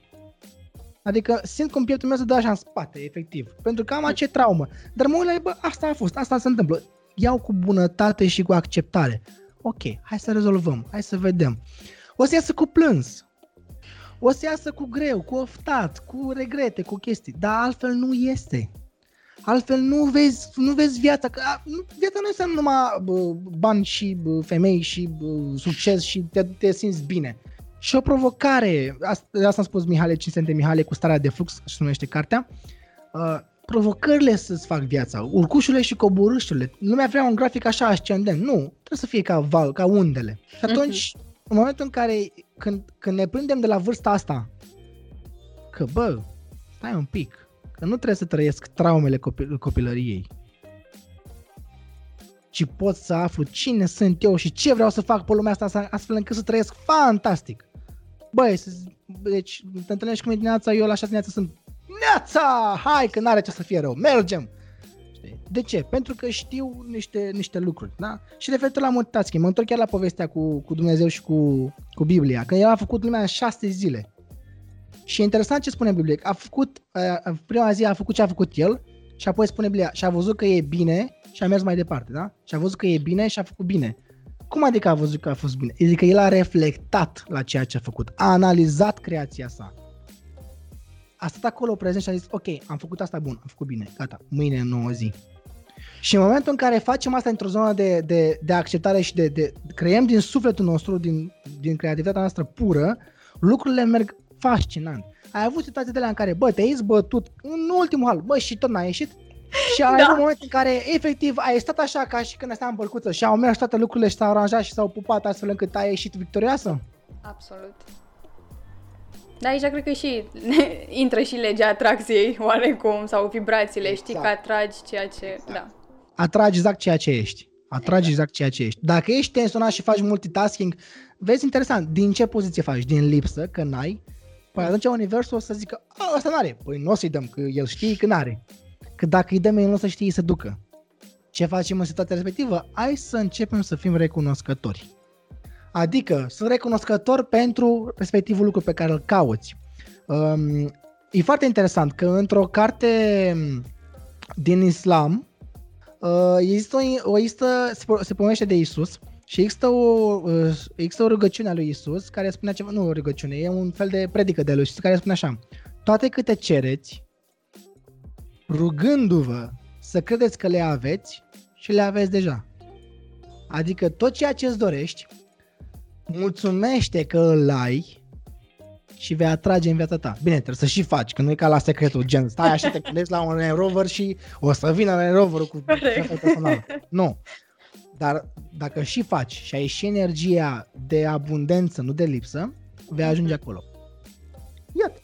Adică simt cum pieptul meu se dă așa în spate, efectiv. Pentru că am acea traumă. Dar mă uit la bă, asta a fost, asta se întâmplă. Iau cu bunătate și cu acceptare. Ok, hai să rezolvăm, hai să vedem. O să iasă cu plâns. O să iasă cu greu, cu oftat, cu regrete, cu chestii. Dar altfel nu este. Altfel nu vezi, nu vezi viața, că nu, viața nu înseamnă numai bă, bani și bă, femei și bă, succes și te, te simți bine. Și o provocare, asta, asta am spus Mihale Cinsente Mihale cu starea de flux, așa se numește cartea, uh, provocările să-ți fac viața, urcușurile și coborâșurile. Lumea vrea un grafic așa ascendent. Nu, trebuie să fie ca val, ca undele. Și atunci, uh-huh. în momentul în care, când, când ne prindem de la vârsta asta, că bă, stai un pic, Că nu trebuie să trăiesc traumele copil- copilăriei. Ci pot să aflu cine sunt eu și ce vreau să fac pe lumea asta astfel încât să trăiesc fantastic. Băi, deci te întâlnești cu mine dimineața, eu la 6 dimineața sunt Neața! Hai că n-are ce să fie rău, mergem! De ce? Pentru că știu niște, niște lucruri, da? Și referitor la multitasking, mă întorc chiar la povestea cu, cu Dumnezeu și cu, cu Biblia, că el a făcut lumea în șase zile. Și e interesant ce spune Biblia. A făcut, uh, prima zi a făcut ce a făcut el și apoi spune Biblia și a văzut că e bine și a mers mai departe, da? Și a văzut că e bine și a făcut bine. Cum adică a văzut că a fost bine? Adică el a reflectat la ceea ce a făcut, a analizat creația sa. A stat acolo prezent și a zis, ok, am făcut asta bun, am făcut bine, gata, mâine nouă zi. Și în momentul în care facem asta într-o zonă de, de, de acceptare și de, de creăm din sufletul nostru, din, din creativitatea noastră pură, lucrurile merg fascinant. Ai avut situații de la în care, bă, te-ai zbătut în ultimul hal, bă, și tot n-ai ieșit? Și ai *laughs* da. avut moment în care, efectiv, ai stat așa ca și când stai în bărcuță și au mers toate lucrurile și s-au aranjat și s-au pupat astfel încât ai ieșit victorioasă? Absolut. Da, aici cred că și *laughs* intră și legea atracției oarecum sau vibrațiile, exact. știi că atragi ceea ce... Exact. Da. Atragi exact ceea ce ești. Atragi exact. exact ceea ce ești. Dacă ești tensionat și faci multitasking, vezi interesant, din ce poziție faci? Din lipsă, că n-ai? Păi atunci universul o să zică, a, ăsta n-are. Păi nu o să-i dăm, că el știe că n-are. Că dacă îi dăm, el nu o să știe să ducă. Ce facem în situația respectivă? Hai să începem să fim recunoscători. Adică sunt recunoscător pentru respectivul lucru pe care îl cauți. Um, e foarte interesant că într-o carte din islam uh, există, o, există se, se pomește de Isus și există o, uh, există o rugăciune a lui Isus care spune ceva, nu o rugăciune, e un fel de predică de lui Isus care spune așa, toate câte cereți, rugându-vă să credeți că le aveți și le aveți deja. Adică tot ceea ce îți dorești, mulțumește că îl ai și vei atrage în viața ta. Bine, trebuie să și faci, că nu e ca la secretul, gen, stai așa, te gândești la un Range Rover și o să vină Range Rover cu personal. Nu. Dar dacă și faci și ai și energia de abundență, nu de lipsă, vei ajunge mhm. acolo. Iată.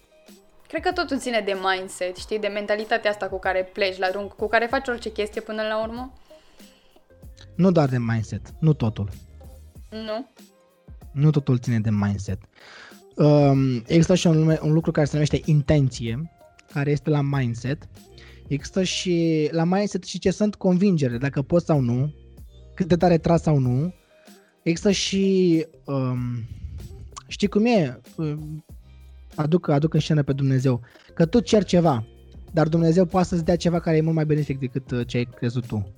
Cred că totul ține de mindset, știi, de mentalitatea asta cu care pleci la drum, cu care faci orice chestie până la urmă. Nu doar de mindset, nu totul. Nu? Nu totul ține de mindset. Um, există și un, un lucru care se numește intenție, care este la mindset. Există și la mindset și ce sunt convingere, dacă poți sau nu, cât de tare tras sau nu. Există și, um, știi cum e, um, aduc, aduc în scenă pe Dumnezeu, că tu ceri ceva, dar Dumnezeu poate să-ți dea ceva care e mult mai benefic decât uh, ce ai crezut tu.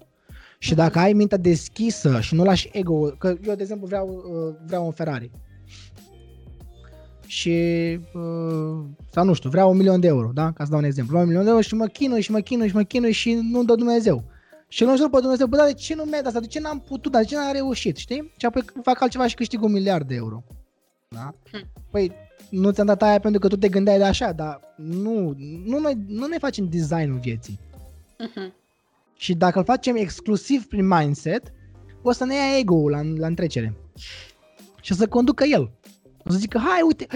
Și dacă ai mintea deschisă și nu lași ego, că eu, de exemplu, vreau, uh, vreau un Ferrari. Și, uh, sau nu știu, vreau un milion de euro, da? Ca să dau un exemplu. Vreau un milion de euro și mă chinui și mă chinui și mă chinui și nu dă Dumnezeu. Și îl înjur pe Dumnezeu, bă, dar de ce nu mi-ai dat asta? De ce n-am putut, dar de ce n-am reușit, știi? Și apoi fac altceva și câștig un miliard de euro. Da? Hm. Păi, nu ți-am dat aia pentru că tu te gândeai de așa, dar nu, nu, noi, nu ne facem designul vieții. Uh-huh. Și dacă îl facem exclusiv prin mindset, o să ne ia ego-ul la, la întrecere. Și o să conducă el. O să zică, hai uite,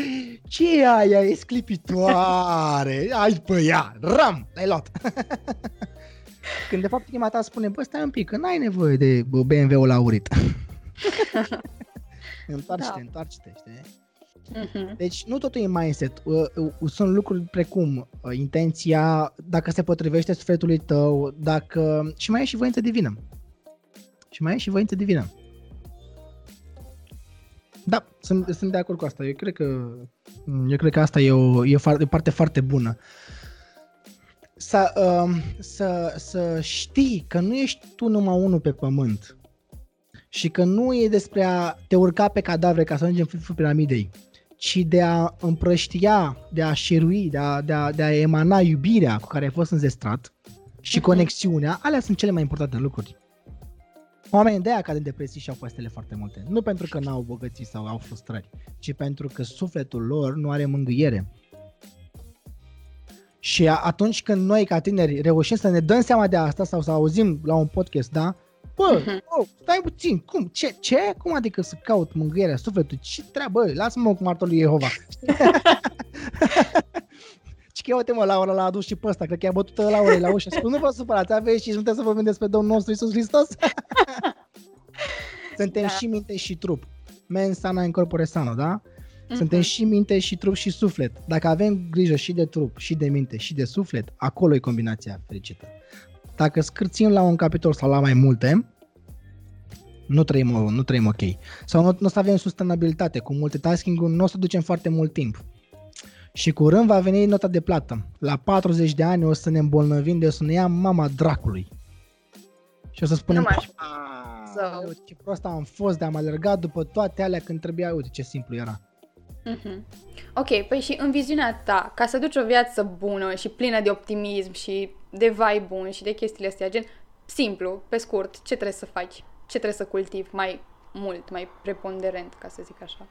ce e aia, e sclipitoare, hai pe ea, ram, l-ai luat. *laughs* Când de fapt inima ta spune, bă, stai un pic, că n-ai nevoie de BMW-ul aurit. *laughs* întoarce-te, da. întoarce-te, știi? Uh-huh. Deci nu totul e mindset. Sunt lucruri precum uh, intenția, dacă se potrivește sufletului tău, dacă... și mai e și voință divină. Și mai e și voință divină. Da, sunt, sunt de acord cu asta. Eu cred că, eu cred că asta e o, e o, parte foarte bună. Să, uh, să, să știi că nu ești tu numai unul pe pământ și că nu e despre a te urca pe cadavre ca să ajungi în vârful piramidei, ci de a împrăștia, de a șerui, de a, de a, de a emana iubirea cu care ai fost înzestrat și uh-huh. conexiunea, alea sunt cele mai importante lucruri. Oamenii de aia cad în depresii și au pastele foarte multe. Nu pentru că n-au bogății sau au frustrări, ci pentru că sufletul lor nu are mângâiere. Și atunci când noi ca tineri reușim să ne dăm seama de asta sau să auzim la un podcast, da? Bă, uh-huh. oh, stai puțin, cum, ce, ce? Cum adică să caut mângâierea sufletului? Ce treabă, lasă-mă cu martorul lui Jehova. *laughs* Și că uite mă, Laura l-a adus și pe ăsta, cred că i-a bătut Laura la ușă. Spune, nu vă supărați, aveți și sunteți să vorbim despre Domnul nostru Iisus Hristos? *laughs* Suntem da. și minte și trup. Men sana în corpore sano, da? Suntem uh-huh. și minte și trup și suflet. Dacă avem grijă și de trup, și de minte, și de suflet, acolo e combinația fericită. Dacă scârțim la un capitol sau la mai multe, nu trăim, nu trăim ok. Sau nu, nu o să avem sustenabilitate. Cu multitasking-ul nu o să ducem foarte mult timp. Și curând va veni nota de plată. La 40 de ani o să ne îmbolnăvim de o să ne ia mama dracului. Și o să spunem, so... ce prost am fost de am alergat după toate alea când trebuia, uite ce simplu era. Mm-hmm. Ok, păi și în viziunea ta, ca să duci o viață bună și plină de optimism și de vai bun și de chestiile astea, gen simplu, pe scurt, ce trebuie să faci? Ce trebuie să cultivi mai mult, mai preponderent, ca să zic așa?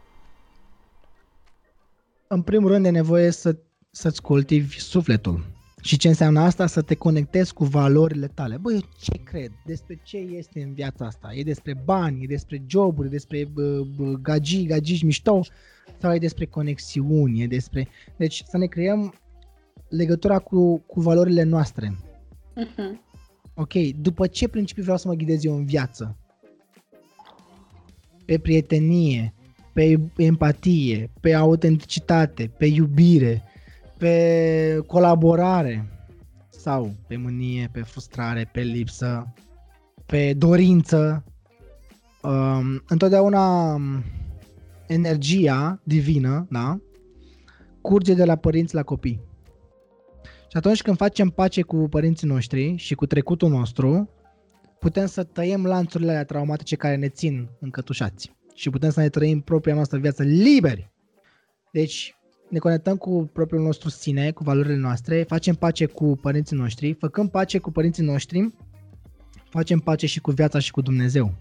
În primul rând e nevoie să, să-ți cultivi sufletul. Și ce înseamnă asta? Să te conectezi cu valorile tale. Băi, ce cred? Despre ce este în viața asta? E despre bani, e despre joburi, e despre gagii, gagici mișto? Sau e despre conexiuni, e despre... Deci să ne creăm legătura cu, cu valorile noastre. Uh-huh. Ok, după ce principiu vreau să mă ghidez eu în viață? Pe prietenie, pe empatie, pe autenticitate, pe iubire, pe colaborare sau pe mânie, pe frustrare, pe lipsă, pe dorință. Um, întotdeauna um, energia divină, da, curge de la părinți la copii. Și atunci când facem pace cu părinții noștri și cu trecutul nostru, putem să tăiem lanțurile alea traumatice care ne țin încătușați și putem să ne trăim propria noastră viață liberi. Deci ne conectăm cu propriul nostru sine, cu valorile noastre, facem pace cu părinții noștri, făcând pace cu părinții noștri, facem pace și cu viața și cu Dumnezeu.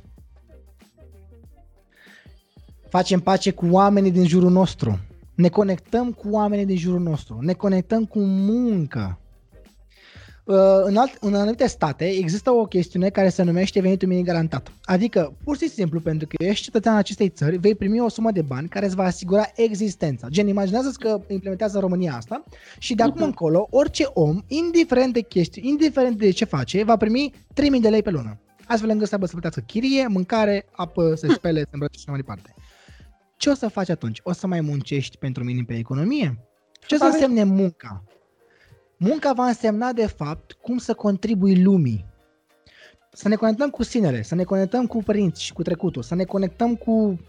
Facem pace cu oamenii din jurul nostru. Ne conectăm cu oamenii din jurul nostru. Ne conectăm cu muncă. Uh, în, alt, în anumite state există o chestiune care se numește venitul minim garantat. Adică, pur și simplu, pentru că ești cetățean acestei țări, vei primi o sumă de bani care îți va asigura existența. Gen, imaginează că implementează România asta și de acum uh-huh. încolo, orice om, indiferent de chestii, indiferent de ce face, va primi 3000 de lei pe lună. Astfel încât să aibă să plătească chirie, mâncare, apă, să *laughs* spele, să îmbrăce și mai departe. Ce o să faci atunci? O să mai muncești pentru minim pe economie? Ce o să însemne munca? Munca va însemna, de fapt, cum să contribui lumii. Să ne conectăm cu sinele, să ne conectăm cu părinți și cu trecutul, să ne conectăm cu,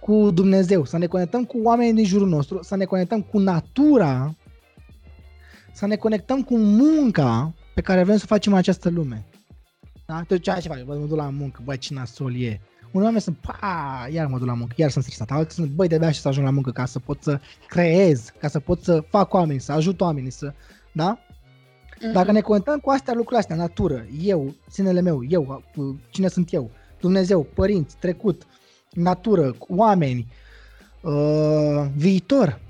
cu Dumnezeu, să ne conectăm cu oamenii din jurul nostru, să ne conectăm cu natura, să ne conectăm cu munca pe care vrem să o facem în această lume. Da? Tot ce fac, mă duc la muncă, băi, ce nasol e. Unii oameni sunt, pa, iar mă duc la muncă, iar sunt stresat. Alții sunt, băi, de-abia și să ajung la muncă ca să pot să creez, ca să pot să fac oameni, să ajut oamenii, să, da? Uh-huh. Dacă ne conectăm cu astea lucrurile astea, natură, eu, sinele meu, eu, cine sunt eu, Dumnezeu, părinți, trecut, natură, oameni, uh, viitor,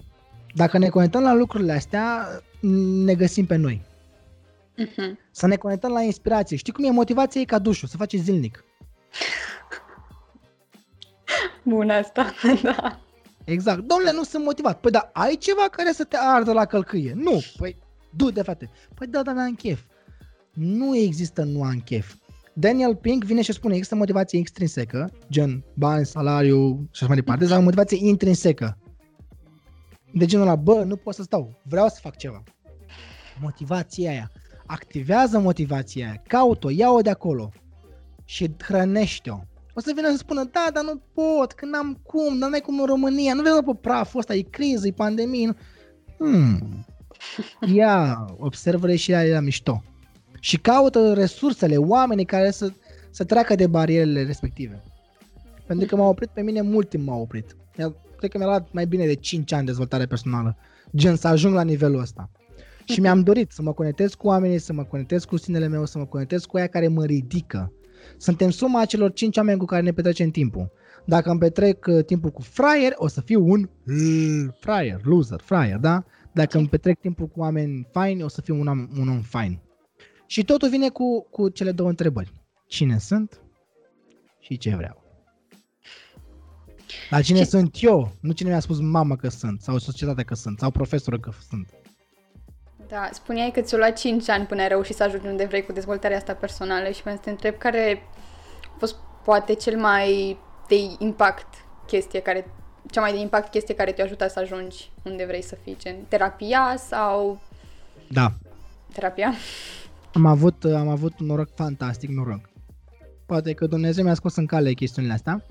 dacă ne conectăm la lucrurile astea, ne găsim pe noi. Uh-huh. Să ne conectăm la inspirație. Știi cum e? Motivația e ca dușul, să faci zilnic. Bun asta, *laughs* da. Exact. Domnule, nu sunt motivat. Păi da, ai ceva care să te ardă la călcâie? Nu. Păi, du-te, frate. Păi da, da, da, în chef. Nu există nu am chef. Daniel Pink vine și spune, există motivație extrinsecă, gen bani, salariu și așa mai departe, sau motivație intrinsecă. De genul ăla, bă, nu pot să stau, vreau să fac ceva. Motivația aia. Activează motivația aia, caut-o, ia-o de acolo și hrănește-o o să vină să spună, da, dar nu pot, că n-am cum, dar n-ai cum în România, nu vedem pe praful ăsta, e criză, e pandemie. Hmm. *laughs* Ia, observă și ea mișto. Și caută resursele, oamenii care să, să treacă de barierele respective. Pentru că m-a oprit pe mine, mult timp m-a oprit. Cred că mi-a luat mai bine de 5 ani dezvoltare personală. Gen să ajung la nivelul ăsta. Și mi-am dorit să mă conectez cu oamenii, să mă conectez cu sinele meu, să mă conectez cu aia care mă ridică suntem suma acelor 5 oameni cu care ne petrecem timpul. Dacă îmi petrec uh, timpul cu fraier, o să fiu un fraier, loser, fraier, da? Dacă îmi petrec timpul cu oameni faini, o să fiu un om, un om fain. Și totul vine cu, cu cele două întrebări. Cine sunt și ce vreau? La cine și... sunt eu, nu cine mi-a spus mama că sunt, sau societatea că sunt, sau profesorul că sunt. Da, spuneai că ți-o luat 5 ani până ai reușit să ajungi unde vrei cu dezvoltarea asta personală și mă să te întreb care a fost poate cel mai de impact chestie care cea mai de impact chestie care te-a ajutat să ajungi unde vrei să fii, gen terapia sau... Da. Terapia? Am avut, am avut un noroc fantastic, noroc. Poate că Dumnezeu mi-a scos în cale chestiunile astea.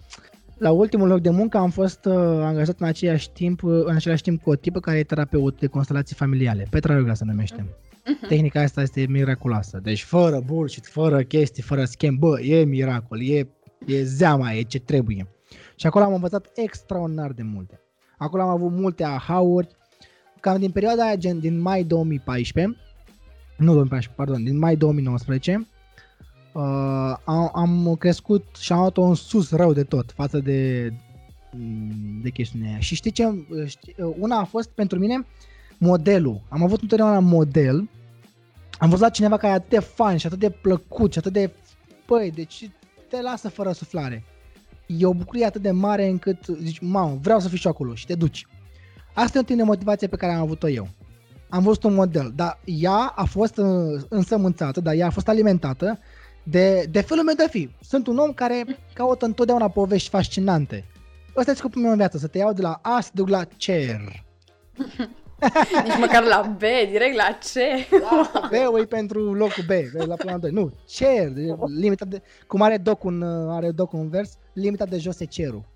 La ultimul loc de muncă am fost uh, angajat în același timp, uh, în același timp cu o tipă care e terapeut de constelații familiale. Petra Rugla se numește. Uh-huh. Tehnica asta este miraculoasă. Deci fără bullshit, fără chestii, fără schimb, bă, e miracol, e, e zeama, e ce trebuie. Și acolo am învățat extraordinar de multe. Acolo am avut multe aha-uri, cam din perioada aia, gen din mai 2014, nu 2014, pardon, din mai 2019, uh, am, am crescut și am luat-o în sus rău de tot față de, de chestiunea aia. Și știi ce? Știi, una a fost pentru mine modelul. Am avut întotdeauna model. Am văzut la cineva care e atât de fan și atât de plăcut și atât de... Păi, deci te lasă fără suflare. E o bucurie atât de mare încât zici, mamă, vreau să fiu și acolo și te duci. Asta e un tip de motivație pe care am avut-o eu. Am văzut un model, dar ea a fost uh, însămânțată, dar ea a fost alimentată de, de felul meu de fi. Sunt un om care caută întotdeauna povești fascinante. Ăsta e scopul meu în viață, să te iau de la A să duc la cer. *laughs* Nici măcar la B, direct la C. Da, B e pentru locul B, la planul 2. Nu, cer, limita de, cum are doc un, are doc un vers, limita de jos e cerul.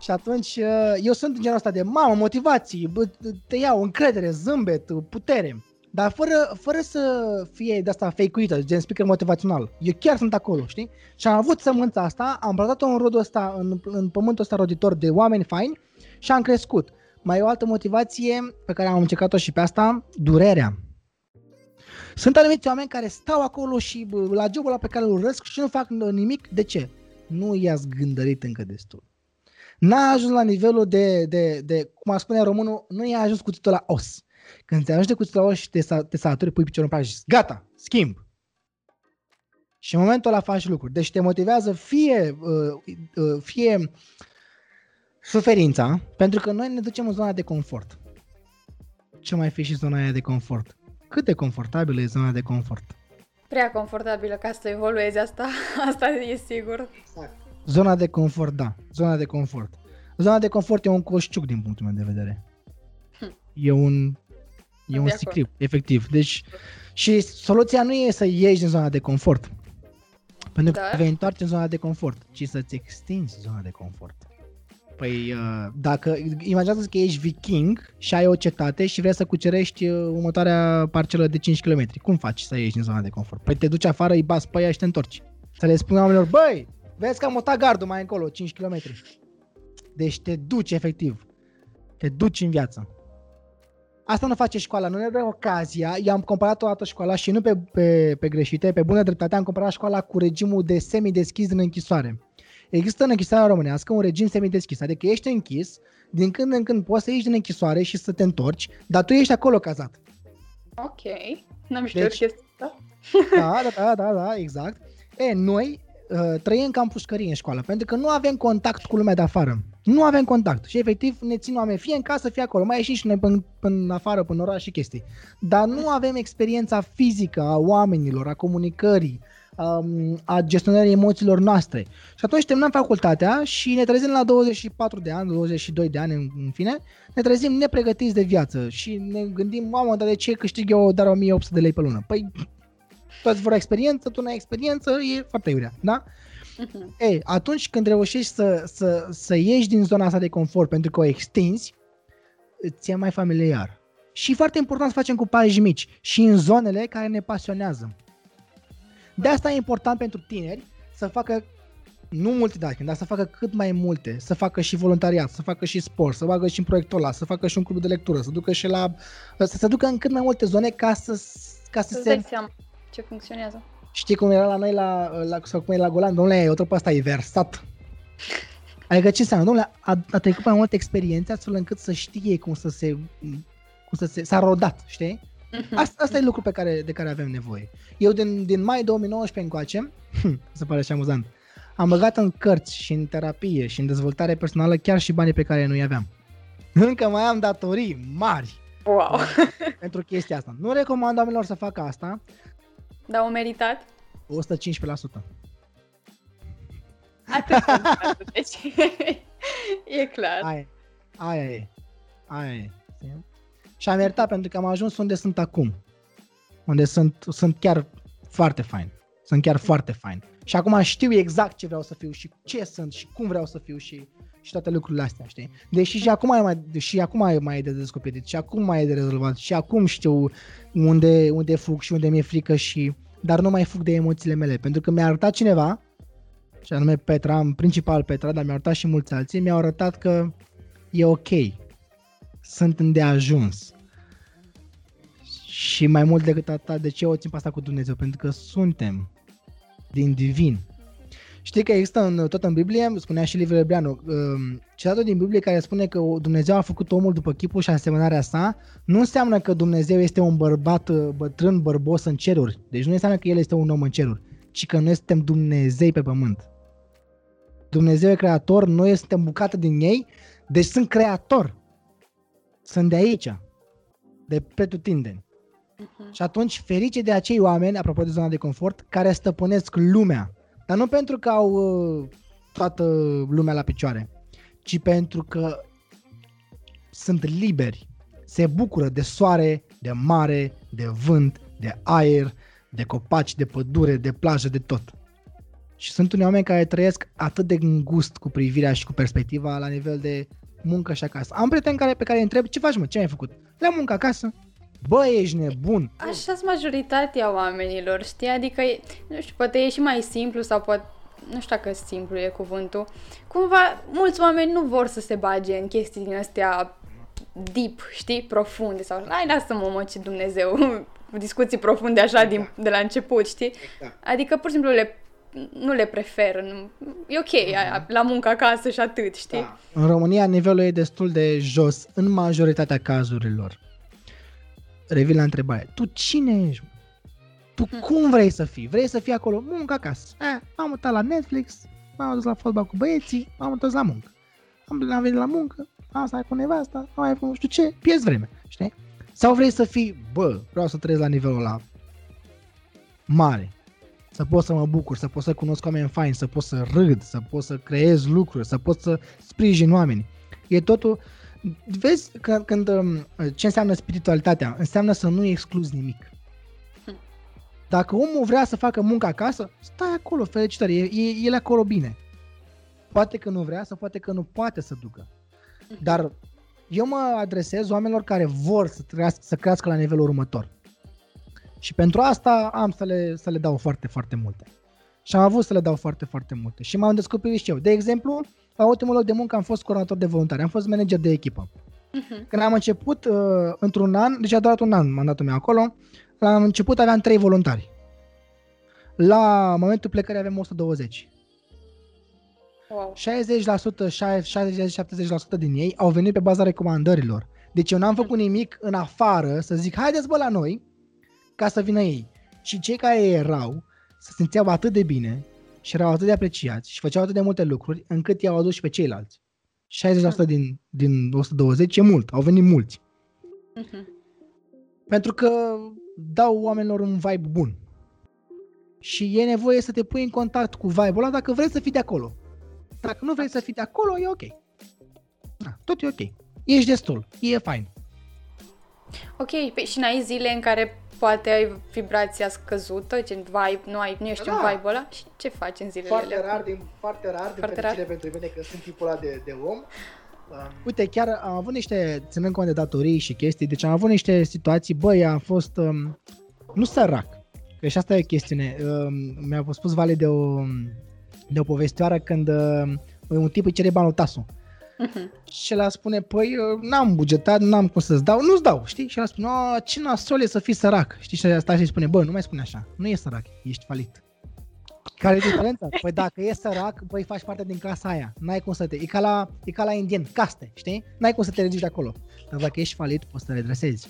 Și atunci uh, eu sunt în genul ăsta de mamă, motivații, te iau încredere, zâmbet, putere. Dar fără, fără să fie de asta fake-uită, gen speaker motivațional. Eu chiar sunt acolo, știi? Și am avut sămânța asta, am plantat-o în rodul ăsta, în, în pământul ăsta roditor de oameni faini și am crescut. Mai e o altă motivație pe care am încercat-o și pe asta, durerea. Sunt anumiți oameni care stau acolo și la jobul ăla pe care îl urăsc și nu fac nimic. De ce? Nu i-a zgândărit încă destul. N-a ajuns la nivelul de, de, de cum a spune românul, nu i-a ajuns cuțitul la os. Când te ajungi de cuțitul la os și te, te saturi, pui piciorul în și gata, schimb. Și în momentul ăla faci lucruri. Deci te motivează fie, uh, uh, fie suferința, pentru că noi ne ducem în zona de confort. Ce mai fi și zona aia de confort? Cât de confortabilă e zona de confort? Prea confortabilă ca să evoluezi asta, *laughs* asta e sigur. Exact. Zona de confort, da, zona de confort. Zona de confort e un coșciuc din punctul meu de vedere. Hm. E un, e un sicriu, efectiv. Deci, și soluția nu e să ieși din zona de confort. Pentru că da. vei întoarce în zona de confort, ci să-ți extinzi zona de confort. Păi, uh, dacă, imaginează că ești viking și ai o cetate și vrei să cucerești uh, următoarea parcelă de 5 km. Cum faci să ieși din zona de confort? Păi te duci afară, îi bas pe ea și te întorci. Să le spui oamenilor, băi, vezi că am mutat gardul mai încolo, 5 km. Deci te duci efectiv. Te duci în viață. Asta nu face școala, nu ne dă ocazia. Eu am comparat o dată școala și nu pe, pe, pe greșite, pe bună dreptate, am comparat școala cu regimul de semi-deschis din închisoare. Există în închisoarea românească un regim semi-deschis, adică ești închis, din când în când poți să ieși din închisoare și să te întorci, dar tu ești acolo cazat. Ok, n-am știut deci, chestia asta. *laughs* Da, da, da, da, da, exact. E, noi uh, trăim ca în pușcărie în școală, pentru că nu avem contact cu lumea de afară. Nu avem contact și efectiv ne țin oameni fie în casă, fie acolo. Mai ieșim și noi până, până afară, până oraș și chestii. Dar nu avem experiența fizică a oamenilor, a comunicării, um, a gestionării emoțiilor noastre. Și atunci terminăm facultatea și ne trezim la 24 de ani, 22 de ani în, în fine, ne trezim nepregătiți de viață și ne gândim, mamă, dar de ce câștig eu doar 1800 de lei pe lună? Păi, toți vor experiență, tu n-ai experiență, e foarte iurea, da? Uh-huh. *laughs* Ei, atunci când reușești să, să, să ieși din zona asta de confort pentru că o extinzi, îți e mai familiar. Și foarte important să facem cu pași mici și în zonele care ne pasionează. De asta e important pentru tineri să facă nu multitasking, dar să facă cât mai multe, să facă și voluntariat, să facă și sport, să facă și în proiectul ăla, să facă și un club de lectură, să ducă și la să se ducă în cât mai multe zone ca să ca să, să se seama ce funcționează. Știi cum era la noi la, la sau cum e la Golan, domnule, o trupă asta e versat. Adică ce înseamnă? Domnule, a, a trecut mai multe experiențe astfel încât să știe cum să se cum să se, s-a rodat, știi? Mhm. Asta, asta e lucru pe care, de care avem nevoie. Eu din, din mai 2019 încoace, *clears throat* se pare și amuzant, am băgat în cărți și în terapie și în dezvoltare personală chiar și banii pe care nu-i aveam. *laughs* Încă mai am datorii mari wow. pentru chestia asta. Nu recomand oamenilor să facă asta. Dar au meritat? 115%. Atât, deci *laughs* e clar. Aia, aia e. Aia e. Și am iertat pentru că am ajuns unde sunt acum. Unde sunt, sunt chiar foarte fain. Sunt chiar foarte fain. Și acum știu exact ce vreau să fiu și ce sunt și cum vreau să fiu și, și toate lucrurile astea, știi? Deși și acum, e mai, și acum e mai de descoperit și acum mai e de rezolvat și acum știu unde, unde fug și unde mi-e frică și... Dar nu mai fug de emoțiile mele, pentru că mi-a arătat cineva, și anume Petra, în principal Petra, dar mi-a arătat și mulți alții, mi-au arătat că e ok, sunt îndeajuns. Și mai mult decât atât, de ce o țin pe asta cu Dumnezeu? Pentru că suntem din divin. Știi că există în, tot în Biblie, spunea și Liviu Lebreanu, um, citatul din Biblie care spune că Dumnezeu a făcut omul după chipul și asemănarea sa, nu înseamnă că Dumnezeu este un bărbat uh, bătrân, bărbos în ceruri. Deci nu înseamnă că El este un om în ceruri, ci că noi suntem Dumnezei pe pământ. Dumnezeu e creator, noi suntem bucată din ei, deci sunt creator. Sunt de aici, de pretutindeni. Uh-huh. Și atunci, ferice de acei oameni, apropo de zona de confort, care stăpânesc lumea. Dar nu pentru că au uh, toată lumea la picioare, ci pentru că sunt liberi, se bucură de soare, de mare, de vânt, de aer, de copaci, de pădure, de plajă, de tot. Și sunt unii oameni care trăiesc atât de îngust cu privirea și cu perspectiva la nivel de muncă și acasă. Am prieteni care, pe care îi întreb, ce faci mă, ce ai făcut? Le muncă acasă, Bă, ești nebun! Așa sunt majoritatea oamenilor, știi? Adică, nu știu, poate e și mai simplu sau poate, nu știu dacă simplu e cuvântul. Cumva, mulți oameni nu vor să se bage în chestii din astea deep, știi, profunde sau hai lasă-mă mă ce Dumnezeu, *laughs* discuții profunde așa da. din, de la început, știi? Exact. Adică pur și simplu le nu le prefer. Nu, e ok, mm-hmm. la muncă acasă și atât, știi? Da. În România nivelul e destul de jos în majoritatea cazurilor revin la întrebare. Tu cine ești? Tu hmm. cum vrei să fii? Vrei să fii acolo? Muncă acasă. Eh, m-am mutat la Netflix, m-am dus la fotbal cu băieții, m-am întors la muncă. Am, am venit la muncă, am stat cu nevasta, am mai făcut nu știu ce, pierzi vreme, știi? Sau vrei să fii, bă, vreau să trăiesc la nivelul ăla mare, să pot să mă bucur, să pot să cunosc oameni faini, să pot să râd, să pot să creez lucruri, să pot să sprijin oameni. E totul, Vezi că, când, um, ce înseamnă spiritualitatea? Înseamnă să nu excluzi nimic. Dacă omul vrea să facă muncă acasă, stai acolo, felicitări, e, e, el acolo bine. Poate că nu vrea sau poate că nu poate să ducă. Dar eu mă adresez oamenilor care vor să, trăiască, să crească la nivelul următor. Și pentru asta am să le, să le dau foarte, foarte multe. Și am avut să le dau foarte, foarte multe. Și m-am descoperit și eu. De exemplu, la ultimul loc de muncă am fost coordonator de voluntari, am fost manager de echipă. Uh-huh. Când am început, uh, într-un an, deci a durat un an mandatul meu acolo, la început aveam 3 voluntari. La momentul plecării avem 120. Wow. 60%, 60-70% din ei au venit pe baza recomandărilor. Deci eu n-am făcut nimic în afară să zic, haideți bă la noi, ca să vină ei. Și cei care erau se simțeau atât de bine și erau atât de apreciați și făceau atât de multe lucruri încât i-au adus și pe ceilalți. 60% din, din 120 e mult, au venit mulți. Uh-huh. Pentru că dau oamenilor un vibe bun. Și e nevoie să te pui în contact cu vibe-ul ăla dacă vrei să fii de acolo. Dacă nu vrei să fii de acolo, e ok. Da, tot e ok. Ești destul, e fain. Ok, pe, și n-ai zile în care poate ai vibrația scăzută, gen vibe, nu, ai, nu ești da. un vibe ăla și ce faci în zilele Foarte alea? rar, din, foarte rar, foarte din rar. pentru mine că sunt tipul ăla de, de om. Um, uite, chiar am avut niște, ținând cont de datorii și chestii, deci am avut niște situații, băi, a fost, um, nu sărac, că și asta e o chestiune, um, mi-a spus Vale de o, de o povestioară când um, un tip îi cere banul tasul. Uh-huh. Și el spune, păi, n-am bugetat, n-am cum să-ți dau, nu-ți dau, știi? Și el spune, ce nasol e să fii sărac, știi? Și asta și spune, bă, nu mai spune așa, nu e sărac, ești falit. Care e diferența? *laughs* Păi dacă e sărac, băi, faci parte din clasa aia. N-ai cum să te... E ca la, e ca la indien, caste, știi? N-ai cum să te ridici de acolo. Dar dacă ești falit, poți să te redresezi.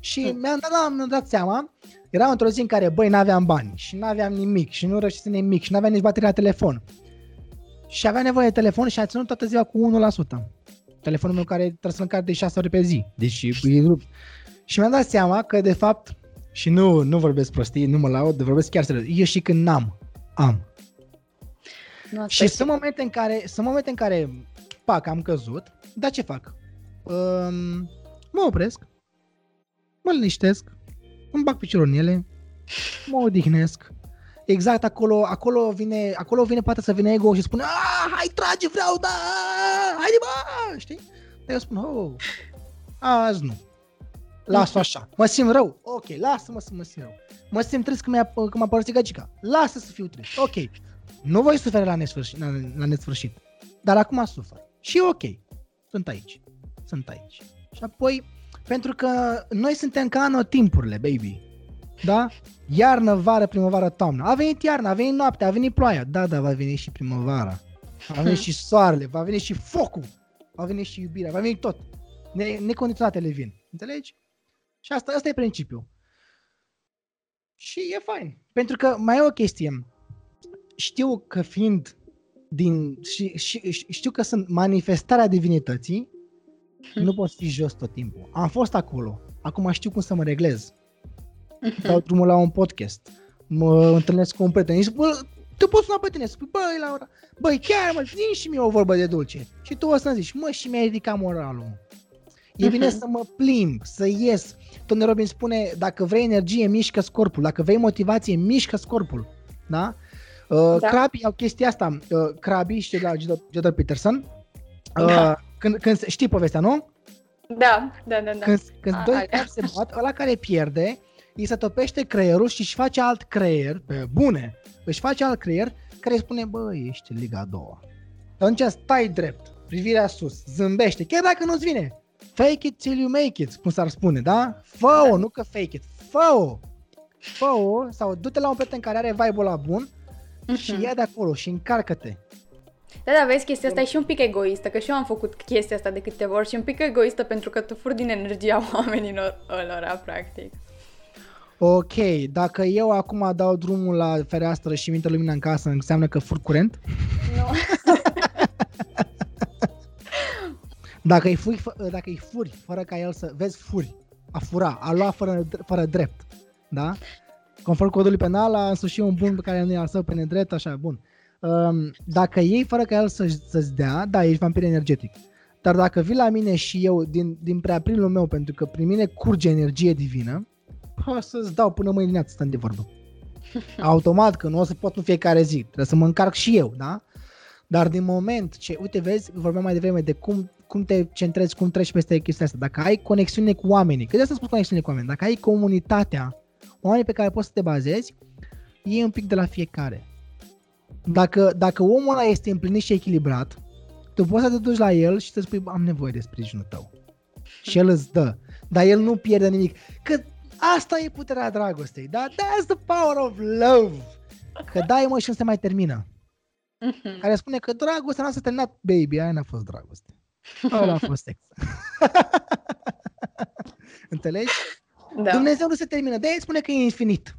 Și hmm. mi-am dat, mi-am dat seama, eram într-o zi în care, băi, n-aveam bani și n-aveam nimic și nu reușisem nimic și n-aveam nici bateria la telefon și avea nevoie de telefon și a ținut toată ziua cu 1%. Telefonul meu care trebuie să-l încarc de 6 ori pe zi. Deci e rupt. Și mi-am dat seama că de fapt, și nu, nu vorbesc prostii, nu mă laud, vorbesc chiar serios. Eu și când n-am, am. Nu, și sunt momente în care, sunt momente în care, pac, am căzut, dar ce fac? Um, mă opresc, mă liniștesc, îmi bag piciorul în ele, mă odihnesc, exact acolo, acolo vine, acolo vine poate să vină ego și spune, ah, hai trage, vreau, da, haide bă, știi? Dar eu spun, oh, azi nu. Lasă așa. Mă simt rău. Ok, lasă-mă să mă simt rău. Mă simt trist că, mi-a, că m-a părăsit gagica. Lasă să fiu trist. Ok. Nu voi suferi la nesfârșit, la, la nesfârșit. Dar acum sufăr. Și ok. Sunt aici. Sunt aici. Și apoi, pentru că noi suntem ca anotimpurile, baby. Da? Iarnă, vară, primăvară, toamnă. A venit iarna, a venit noaptea, a venit ploaia. Da, da, va veni și primăvara. Va veni și soarele, va veni și focul. Va veni și iubirea, va veni tot. Ne, necondiționatele vin. Înțelegi? Și asta, asta e principiul. Și e fain. Pentru că mai e o chestie. Știu că fiind din, și, și, știu că sunt manifestarea divinității, nu pot fi jos tot timpul. Am fost acolo. Acum știu cum să mă reglez. Dau drumul la un podcast. Mă întâlnesc cu un prieten. Și zic, bă, te poți suna pe tine. Spui, băi, Laura, băi, chiar mă, zi și mie o vorbă de dulce. Și tu o să-mi zici, mă, și mi-ai ridicat moralul. E bine să mă plimb, să ies. Tony Robbins spune, dacă vrei energie, mișcă corpul. Dacă vrei motivație, mișcă corpul. Da? Uh, da. Crabii au chestia asta. Uh, Crabii, știi la Jordan Peterson. Uh, da. când, când, știi povestea, nu? Da, da, da. da. Când, când A, doi crabi se bat, ăla care pierde, îi se topește creierul și își face alt creier, pe bune, își face alt creier care îi spune, bă, ești Liga a doua. Atunci stai drept, privirea sus, zâmbește, chiar dacă nu-ți vine. Fake it till you make it, cum s-ar spune, da? Fă-o, nu că fake it, fă-o! Fă-o sau du-te la un prieten care are vibe-ul la bun uh-huh. și ia de acolo și încarcă-te. Da, da, vezi, chestia asta e și un pic egoistă, că și eu am făcut chestia asta de câteva ori și un pic egoistă pentru că tu furi din energia *laughs* oamenilor ălora, practic. Ok, dacă eu acum dau drumul la fereastră și minte lumina în casă, înseamnă că fur curent? Nu. *laughs* dacă îi, furi, dacă îi furi fără ca el să... Vezi, furi. A fura, a lua fără, fără drept. Da? Conform codului penal, a însuși un bun pe care nu e al său pe nedrept, așa, bun. Um, dacă iei fără ca el să, să-ți dea, da, ești vampir energetic. Dar dacă vii la mine și eu, din, din preaprilul meu, pentru că prin mine curge energie divină, o să-ți dau până mâine dimineață, stăm de vorbă. *laughs* Automat că nu o să pot în fiecare zi, trebuie să mă încarc și eu, da? Dar din moment ce, uite, vezi, vorbeam mai devreme de cum, cum te centrezi, cum treci peste chestia asta, dacă ai conexiune cu oamenii, că de asta spun conexiune cu oameni, dacă ai comunitatea, oamenii pe care poți să te bazezi, e un pic de la fiecare. Dacă, dacă omul ăla este împlinit și echilibrat, tu poți să te duci la el și să spui, am nevoie de sprijinul tău. Și el îți dă. Dar el nu pierde nimic. Că asta e puterea dragostei, da? That's the power of love. Că dai mă și nu se mai termină. Uh-huh. Care spune că dragostea noastră a terminat, baby, aia n-a fost dragoste. Ăla a fost sex. *laughs* Înțelegi? Da. Dumnezeu nu se termină, de aia spune că e infinit.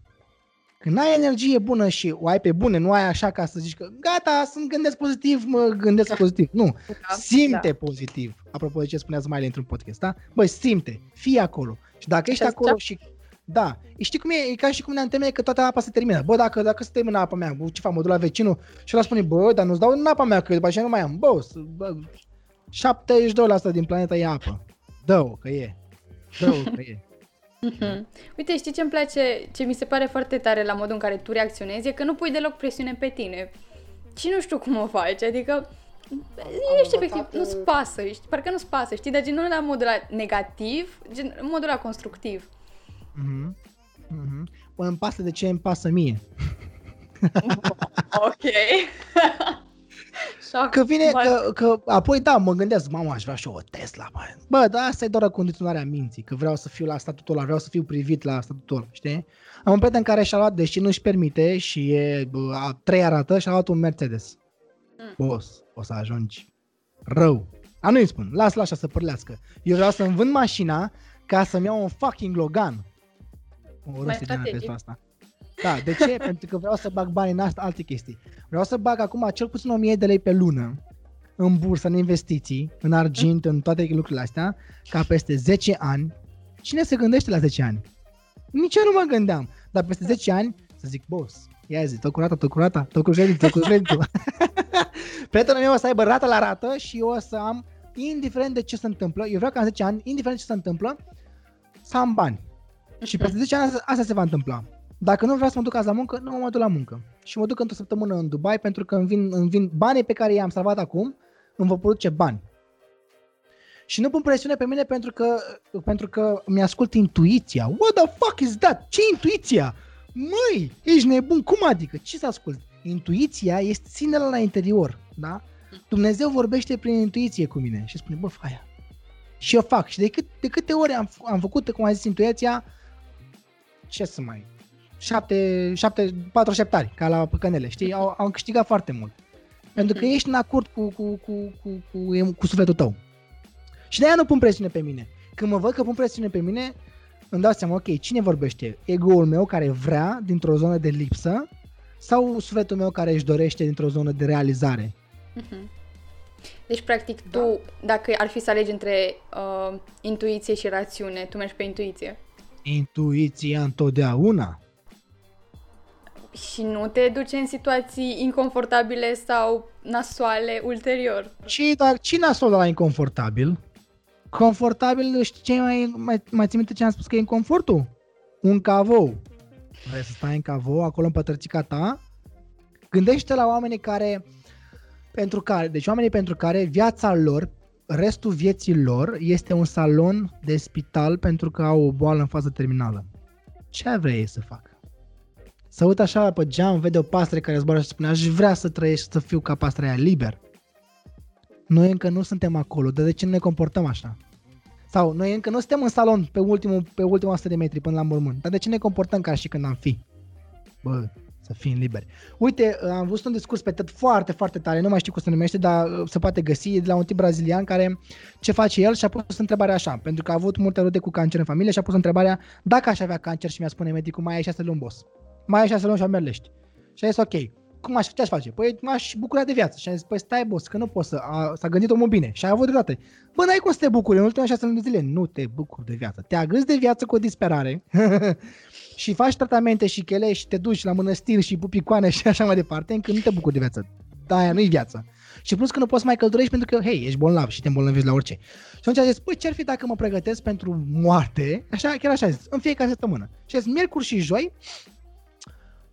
Când ai energie bună și o ai pe bune, nu ai așa ca să zici că gata, sunt gândesc pozitiv, mă gândesc pozitiv. Nu, da, simte da. pozitiv. Apropo de ce spunea Smiley într-un podcast, da? Băi, simte, fii acolo. Și dacă ești acolo și da. Știi cum e? E ca și cum ne întemei că toată apa se termină. Bă, dacă, dacă se termină apa mea, ce fac, mă duc la vecinul și ăla spune, bă, dar nu-ți dau în apa mea, că după aceea nu mai am. Bă, bă 72% din planeta e apă. Dă-o, că e. Dă-o, că e. Mm-hmm. Uite, știi ce îmi place, ce mi se pare foarte tare la modul în care tu reacționezi, e că nu pui deloc presiune pe tine. Și nu știu cum o faci, adică ești efectiv, nu-ți pasă, ești, parcă nu-ți pasă, știi, dar gen nu la modul ăla negativ, gen modul ăla constructiv. Mhm. Mhm. Păi îmi pasă de ce îmi pasă mie. *laughs* ok. *laughs* Că vine, că, că apoi da, mă gândesc, mama, aș vrea și eu o Tesla, bă. Bă, dar asta e doar condiționarea minții, că vreau să fiu la statutul ăla, vreau să fiu privit la statutul ăla, știi? Am un prieten care și-a luat, deși nu-și permite și e bă, a treia rată, și-a luat un Mercedes. Mm. Boss, o să ajungi rău. A, nu-i spun, las-l așa să părlească. Eu vreau să-mi vând mașina ca să-mi iau un fucking Logan. O râs de asta. Da, de ce? Pentru că vreau să bag bani în asta, alte chestii. Vreau să bag acum cel puțin 1000 de lei pe lună în bursă, în investiții, în argint, în toate lucrurile astea, ca peste 10 ani, cine se gândește la 10 ani? Nici eu nu mă gândeam, dar peste 10 ani să zic, boss, ia zi, tot curată, tot curată, tot cu creditul, tot cu creditul. *laughs* Prietenul meu o să aibă rată la rată și eu o să am, indiferent de ce se întâmplă, eu vreau ca în 10 ani, indiferent de ce se întâmplă, să am bani. Și peste 10 ani asta se va întâmpla. Dacă nu vreau să mă duc azi la muncă, nu mă mai duc la muncă. Și mă duc într-o săptămână în Dubai pentru că îmi vin, îmi vin banii pe care i-am salvat acum, îmi vor produce bani. Și nu pun presiune pe mine pentru că, pentru că mi-ascult intuiția. What the fuck is that? Ce intuiția? Măi, ești nebun, cum adică? Ce să ascult? Intuiția este ține la interior, da? Dumnezeu vorbește prin intuiție cu mine și spune, bă, faia. Și eu fac. Și de, cât, de câte ori am, am făcut, cum a zis intuiția, ce să mai... Șapte, șapte, patru șeptari, ca la păcănele, știi? Au, au câștigat foarte mult. Pentru că ești în acord cu, cu, cu, cu, cu, cu sufletul tău. Și de-aia nu pun presiune pe mine. Când mă văd că pun presiune pe mine, îmi dau seama, ok, cine vorbește? Ego-ul meu care vrea dintr-o zonă de lipsă sau sufletul meu care își dorește dintr-o zonă de realizare? Uh-huh. Deci, practic, da. tu, dacă ar fi să alegi între uh, intuiție și rațiune, tu mergi pe intuiție. Intuiția întotdeauna. Și nu te duce în situații inconfortabile sau nasoale ulterior. Și dar ce nasol la inconfortabil? Confortabil, știi ce mai, mai, mai ții minte ce am spus că e inconfortul? Un cavou. Vrei să stai în cavou, acolo în pătrățica ta? Gândește la oamenii care, pentru care, deci oamenii pentru care viața lor, restul vieții lor este un salon de spital pentru că au o boală în fază terminală. Ce vrei să facă? Să uită așa pe geam, vede o pasăre care zboară și spune aș vrea să trăiești să fiu ca pastrea aia liber. Noi încă nu suntem acolo, dar de ce nu ne comportăm așa? Sau noi încă nu suntem în salon pe, ultimul, pe ultimul 100 de metri până la mormânt, dar de ce ne comportăm ca și când am fi? Bă, să fim liberi. Uite, am văzut un discurs pe TED foarte, foarte tare, nu mai știu cum se numește, dar uh, se poate găsi, de la un tip brazilian care ce face el și a pus întrebarea așa, pentru că a avut multe rude cu cancer în familie și a pus întrebarea dacă aș avea cancer și mi-a spune medicul mai ai șase luni, boss. Mai ai șase luni și am merlești. Și a zis ok, cum aș, ce aș face? Păi m-aș bucura de viață. Și a zis, păi stai boss, că nu poți să, a, s-a gândit omul bine și a avut dreptate. Bă, n-ai cum să te bucuri în ultimele șase luni de zile. Nu te bucuri de viață. Te agâzi de viață cu o disperare *laughs* și faci tratamente și chele și te duci la mănăstiri și pupicoane și așa mai departe, încât nu te bucuri de viață. Da, aia nu-i viață. Și plus că nu poți mai căldurești pentru că, hei, ești bolnav și te îmbolnăvești la orice. Și atunci a zis, păi ce-ar fi dacă mă pregătesc pentru moarte, așa, chiar așa a zis, în fiecare săptămână. Și a zis, miercuri și joi,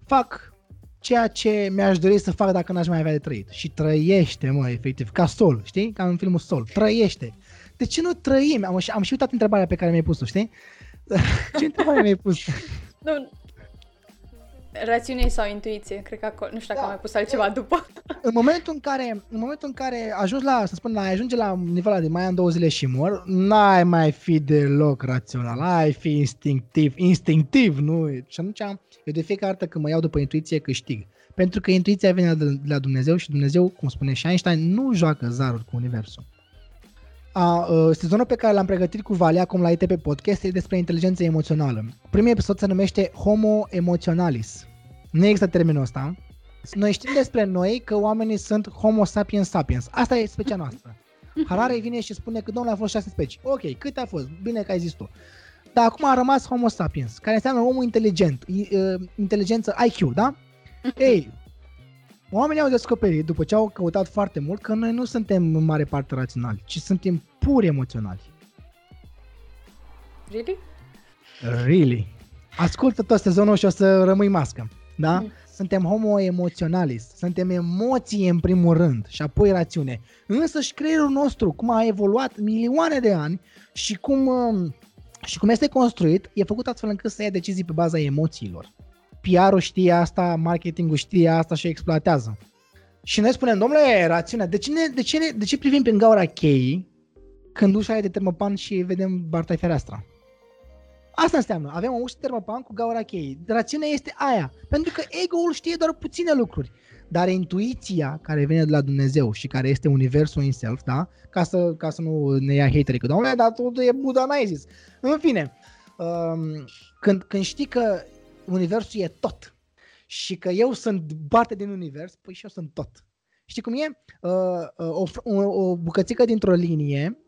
fac ceea ce mi-aș dori să fac dacă n-aș mai avea de trăit. Și trăiește, mă, efectiv, ca Sol, știi? Ca în filmul Sol, trăiește. De ce nu trăim? Am, am și uitat întrebarea pe care mi-ai pus-o, știi? *laughs* ce întrebare mi-ai pus? Nu, Rațiune sau intuiție? Cred că acolo, nu știu dacă da. am mai pus altceva după. În momentul în care, în momentul în care ajungi la, să spun, la, ajunge la nivelul de mai am două zile și mor, n-ai mai fi deloc rațional, ai fi instinctiv, instinctiv, nu? Și atunci, eu de fiecare dată când mă iau după intuiție câștig. Pentru că intuiția vine de la Dumnezeu și Dumnezeu, cum spune și Einstein, nu joacă zaruri cu Universul. A, uh, sezonul pe care l-am pregătit cu Valea acum la ITP Podcast e despre inteligență emoțională. Primul episod se numește Homo Emotionalis. Nu există termenul ăsta. Noi știm despre noi că oamenii sunt Homo sapiens sapiens. Asta e specia noastră. Harare vine și spune că domnule a fost șase specii. Ok, câte a fost? Bine că ai zis tu. Dar acum a rămas Homo sapiens, care înseamnă omul inteligent, inteligență IQ, da? *laughs* Ei, Oamenii au descoperit, după ce au căutat foarte mult, că noi nu suntem în mare parte raționali, ci suntem pur emoționali. Really? Really. Ascultă tot sezonul și o să rămâi mască. Da? Mm. Suntem homo emoționalis, suntem emoții în primul rând și apoi rațiune. Însă și creierul nostru, cum a evoluat milioane de ani și cum, um, și cum este construit, e făcut astfel încât să ia decizii pe baza emoțiilor. PR-ul știe asta, marketingul știe asta și exploatează. Și noi spunem, domnule, rațiunea, de ce, ne, de, ce ne, de ce privim prin gaura cheii când ușa e de termopan și vedem barta fereastra? Asta înseamnă, avem o ușă de termopan cu gaura cheii. Rațiunea este aia, pentru că ego-ul știe doar puține lucruri. Dar intuiția care vine de la Dumnezeu și care este universul în self, da? Ca să, ca să nu ne ia haterii că, domnule, dar tu e Buddha, n-ai zis. În fine, um, când, când știi că universul e tot și că eu sunt parte din univers, păi și eu sunt tot. Știi cum e? Uh, uh, o, o, o bucățică dintr-o linie,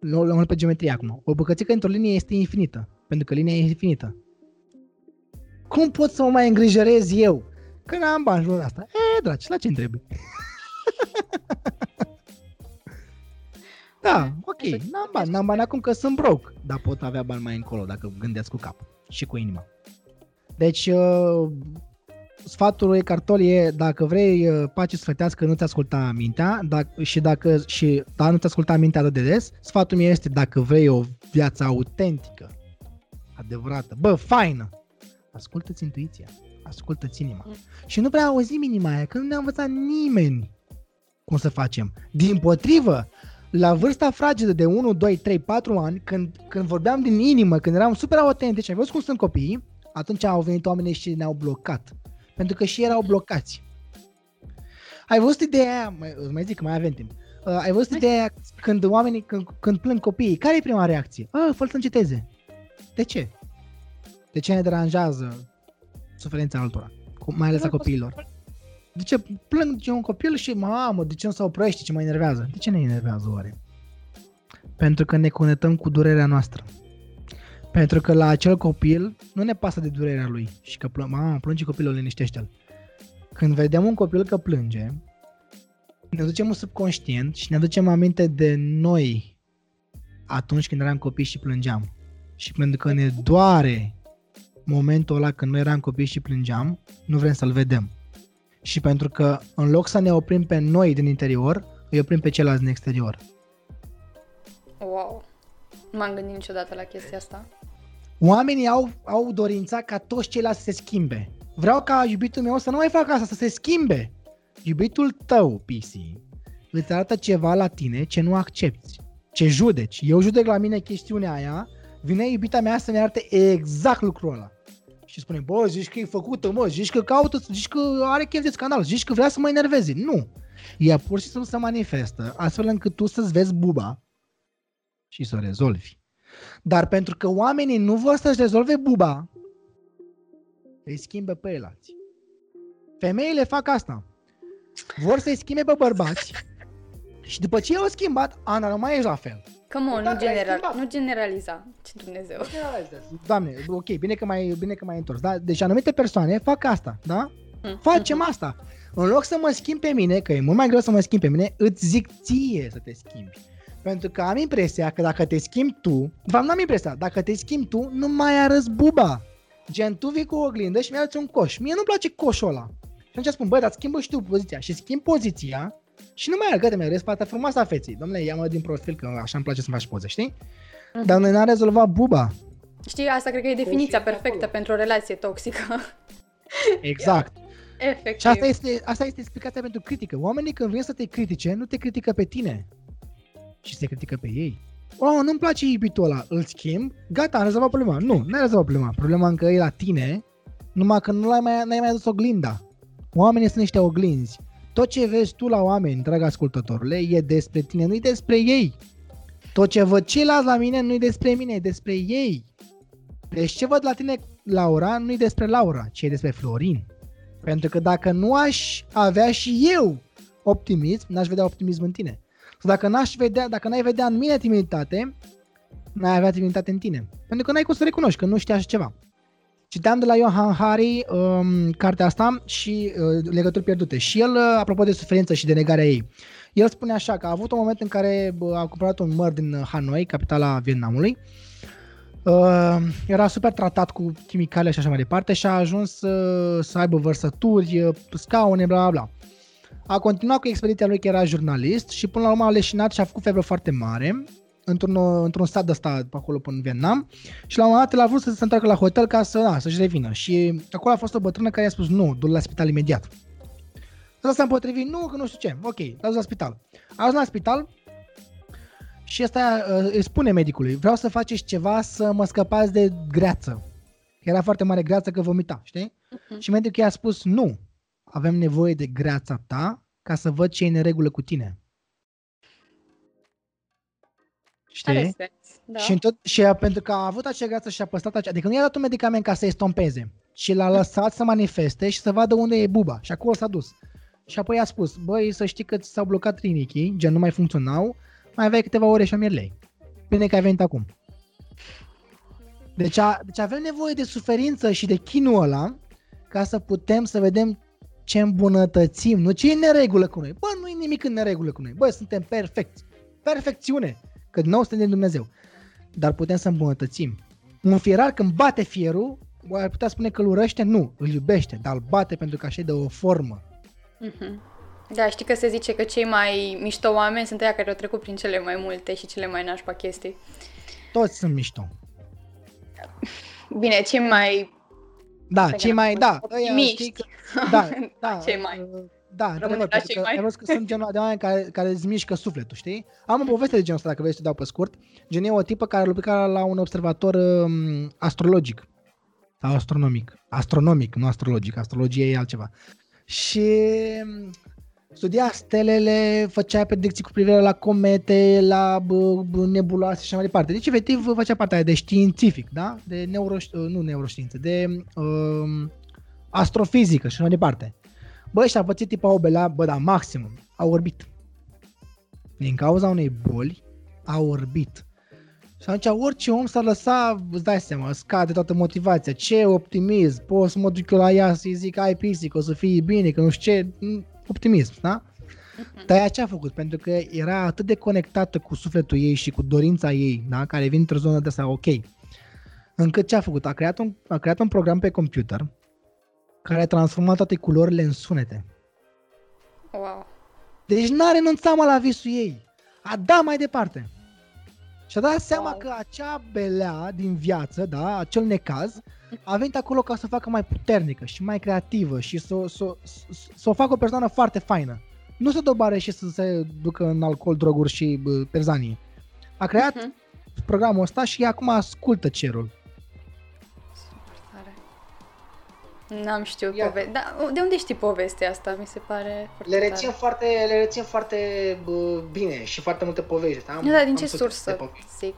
nu l pe geometrie acum, o bucățică dintr-o linie este infinită, pentru că linia e infinită. Cum pot să mă mai îngrijorez eu? Că n-am bani jurul asta. E, dragi, la ce întrebi? *laughs* da, ok, n-am bani, n-am bani acum că sunt broke, dar pot avea bani mai încolo dacă gândesc cu cap și cu inima. Deci, uh, sfatul lui Cartol e, dacă vrei uh, pace sfătească, nu-ți asculta mintea dacă, și dacă și, da, nu-ți asculta mintea atât de des, sfatul meu este, dacă vrei o viață autentică, adevărată, bă, faină, ascultă-ți intuiția, ascultă-ți inima. Mm. Și nu prea auzim inima aia, că nu ne-a învățat nimeni cum să facem. Din potrivă, la vârsta fragedă de 1, 2, 3, 4 ani, când, când vorbeam din inimă, când eram super autentici, ai văzut cum sunt copiii, atunci au venit oamenii și ne-au blocat. Pentru că și erau blocați. Ai văzut ideea aia, mai, mai zic că mai avem timp, uh, ai văzut ideea aia când oamenii, când, când plâng copiii, care e prima reacție? Ah, fă să înceteze. De ce? De ce ne deranjează suferința altora? Mai ales a copiilor. De ce plâng de un copil și mamă, de ce nu se oprește, ce mă enervează? De ce ne enervează oare? Pentru că ne conectăm cu durerea noastră. Pentru că la acel copil nu ne pasă de durerea lui și că plă- mamă, plânge copilul, liniștește-l. Când vedem un copil că plânge, ne ducem un subconștient și ne aducem aminte de noi atunci când eram copii și plângeam. Și pentru că ne doare momentul ăla când noi eram copii și plângeam, nu vrem să-l vedem. Și pentru că în loc să ne oprim pe noi din interior, îi oprim pe ceilalți din exterior. Wow. Nu m-am gândit niciodată la chestia asta. Oamenii au, au dorința ca toți ceilalți să se schimbe. Vreau ca iubitul meu să nu mai facă asta, să se schimbe. Iubitul tău, PC, îți arată ceva la tine ce nu accepti, ce judeci. Eu judec la mine chestiunea aia, vine iubita mea să-mi arate exact lucrul ăla. Și spune, bă, zici că e făcută, mă, zici că caută, zici că are chef de scandal, zici că vrea să mă enerveze. Nu. Ea pur și simplu se manifestă astfel încât tu să-ți vezi buba și să o rezolvi. Dar pentru că oamenii nu vor să-și rezolve buba, îi schimbă pe elați. Femeile fac asta. Vor să-i schimbe pe bărbați și după ce i-au schimbat, Ana, nu mai ești la fel. Come on, nu, general, nu generaliza. Ce Dumnezeu. Doamne, ok, bine că mai, bine că mai întors. Da? Deci anumite persoane fac asta, da? Mm. Facem asta. În loc să mă schimb pe mine, că e mult mai greu să mă schimb pe mine, îți zic ție să te schimbi. Pentru că am impresia că dacă te schimbi tu, v am impresia, dacă te schimbi tu, nu mai arăți buba. Gen, tu vii cu o oglindă și mi-arăți un coș. Mie nu-mi place coșul ăla. Și atunci spun, băi, dar schimbă și tu poziția. Și schimb poziția și nu mai arăt, mi arăți partea frumoasă a feței. Domnule, ia-mă din profil, că așa îmi place să faci poze, știi? Mm-hmm. Dar noi n-am rezolvat buba. Știi, asta cred că e definiția perfectă acolo. pentru o relație toxică. *laughs* Exact. Efectiv. Și asta este, asta este explicația pentru critică. Oamenii când vin să te critique, nu te critică pe tine, și se critică pe ei. Oh, nu-mi place iubitul ăla, îl schimb, gata, am rezolvat problema. Nu, n-ai rezolvat problema. Problema încă e la tine, numai că nu l-ai mai, n-ai mai adus oglinda. Oamenii sunt niște oglinzi. Tot ce vezi tu la oameni, drag ascultătorule, e despre tine, nu e despre ei. Tot ce văd ceilalți la mine nu e despre mine, e despre ei. Deci ce văd la tine, Laura, nu e despre Laura, ci e despre Florin. Pentru că dacă nu aș avea și eu optimism, n-aș vedea optimism în tine. Dacă n-aș vedea, dacă n-ai vedea în mine timiditate, n-ai avea timiditate în tine. Pentru că n-ai cum să recunoști, că nu știi așa ceva. Citeam de la Johan Hari um, cartea asta și uh, legături pierdute. Și el, uh, apropo de suferință și de negarea ei, el spune așa că a avut un moment în care uh, a cumpărat un măr din Hanoi, capitala Vietnamului, Uh, era super tratat cu chimicale și așa mai departe și a ajuns uh, să aibă vărsături, uh, scaune, bla bla bla. A continuat cu expediția lui că era jurnalist și până la urmă a leșinat și a făcut febră foarte mare într-un, într-un stat de ăsta pe acolo până în Vietnam și la un moment dat el a vrut să se întoarcă la hotel ca să, da, să-și revină și acolo a fost o bătrână care i-a spus nu, du-l la spital imediat. Ăsta s-a împotrivit, nu, că nu știu ce, ok, l-a dus la spital. A ajuns la spital și ăsta uh, îi spune medicului, vreau să faceți ceva să mă scăpați de greață. Era foarte mare greață că vomita, știi? Uh-huh. Și medicul i-a spus, nu, avem nevoie de greața ta ca să văd ce e în regulă cu tine. Știi? Da. Și, tot, și pentru că a avut acea greață și a păstrat acea... Adică nu i-a dat un medicament ca să i stompeze, ci l-a lăsat să manifeste și să vadă unde e buba. Și acolo s-a dus. Și apoi a spus, băi, să știi că ți s-au blocat rinichii, gen nu mai funcționau, mai aveai câteva ore și lei. Bine că ai venit acum. Deci, a, deci avem nevoie de suferință și de chinul ăla ca să putem să vedem ce îmbunătățim, nu ce e în neregulă cu noi. Bă, nu e nimic în neregulă cu noi. Bă, suntem perfecți. Perfecțiune. Că nou suntem din Dumnezeu. Dar putem să îmbunătățim. Un fierar când bate fierul, ar putea spune că îl urăște? Nu, îl iubește, dar îl bate pentru că așa de o formă. Mm-hmm. Da, știi că se zice că cei mai mișto oameni sunt aia care au trecut prin cele mai multe și cele mai nașpa chestii. Toți sunt mișto. Bine, cei mai... Da, cei mai, da. Optimiști. Că, *laughs* da, da. cei mai. Da, într-adevăr, pentru că mai... că sunt genul de oameni care, care îți mișcă sufletul, știi? Am o poveste de genul ăsta, dacă vrei să te dau pe scurt. Gen e o tipă care lucra la un observator um, astrologic. Sau astronomic. Astronomic, nu astrologic. Astrologie e altceva. Și um, studia stelele, făcea predicții cu privire la comete, la nebuloase și așa mai departe. Deci, efectiv, făcea partea de științific, da? De neuro, nu neuroștiință, de um, astrofizică și așa mai departe. Bă, și-a pățit tipa obelea, bă, da, maximum. A orbit. Din cauza unei boli, a orbit. Și atunci orice om s-ar lăsa, îți dai seama, scade toată motivația. Ce optimism, pot să mă duc eu la ea să-i zic, ai pisic, o să fie bine, că nu știu ce, optimism, da? Mhm. Dar ea ce a făcut? Pentru că era atât de conectată cu sufletul ei și cu dorința ei, da? care vine într-o zonă de asta, ok. Încât ce a făcut? A creat un, a creat un program pe computer care a transformat toate culorile în sunete. Wow. Deci n-a renunțat mă la visul ei. A dat mai departe. Și a dat seama wow. că acea belea din viață, da, acel necaz, a venit acolo ca să o facă mai puternică și mai creativă și să, să, să, să o facă o persoană foarte faină. Nu să dobare și să se ducă în alcool, droguri și bă, perzanie. A creat uh-huh. programul ăsta și acum ascultă cerul. N-am știut povestea. Dar de unde știi povestea asta? Mi se pare foarte Le rețin tare. foarte, le rețin foarte bă, bine și foarte multe povești. Am, da, din ce sursă? Zic.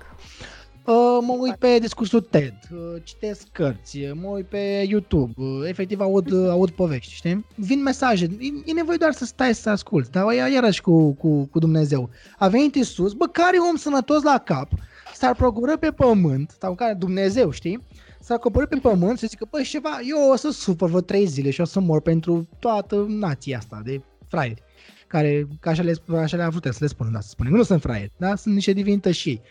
Uh, mă uit pe discursul TED, uh, citesc cărți, uh, mă uit pe YouTube, uh, efectiv aud, uh, aud povești, știi? Vin mesaje, e, e nevoie doar să stai să asculti, dar iarăși cu, cu, cu Dumnezeu. A venit Iisus, bă, care om sănătos la cap, s-ar procură pe pământ, sau care Dumnezeu, știi? S-a coborât pe pământ și zică, băi, ceva, eu o să sufăr vreo trei zile și o să mor pentru toată nația asta de fraieri. Care, ca așa le, așa le-a vrut să le spună, da, să spunem, nu sunt fraieri, da, sunt niște divinități și ei.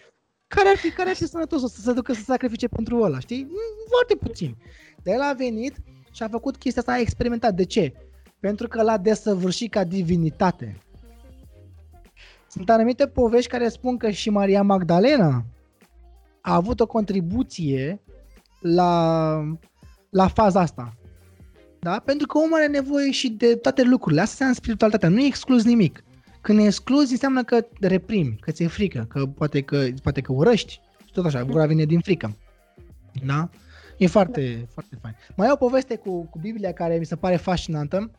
Care ar fi, care ar fi sănătos să se ducă să sacrifice pentru ăla, știi? Mm, foarte puțin. Dar el a venit și a făcut chestia asta, a experimentat. De ce? Pentru că l-a desăvârșit ca divinitate. Sunt anumite povești care spun că și Maria Magdalena a avut o contribuție la, la faza asta. Da? Pentru că omul are nevoie și de toate lucrurile. Asta înseamnă spiritualitatea. Nu exclus nimic. Când excluzi, înseamnă că reprimi, că ți-e frică, că poate că, poate că urăști. Și tot așa, ura vine din frică. Da? E foarte, da. foarte fain. Mai e o poveste cu, cu Biblia care mi se pare fascinantă.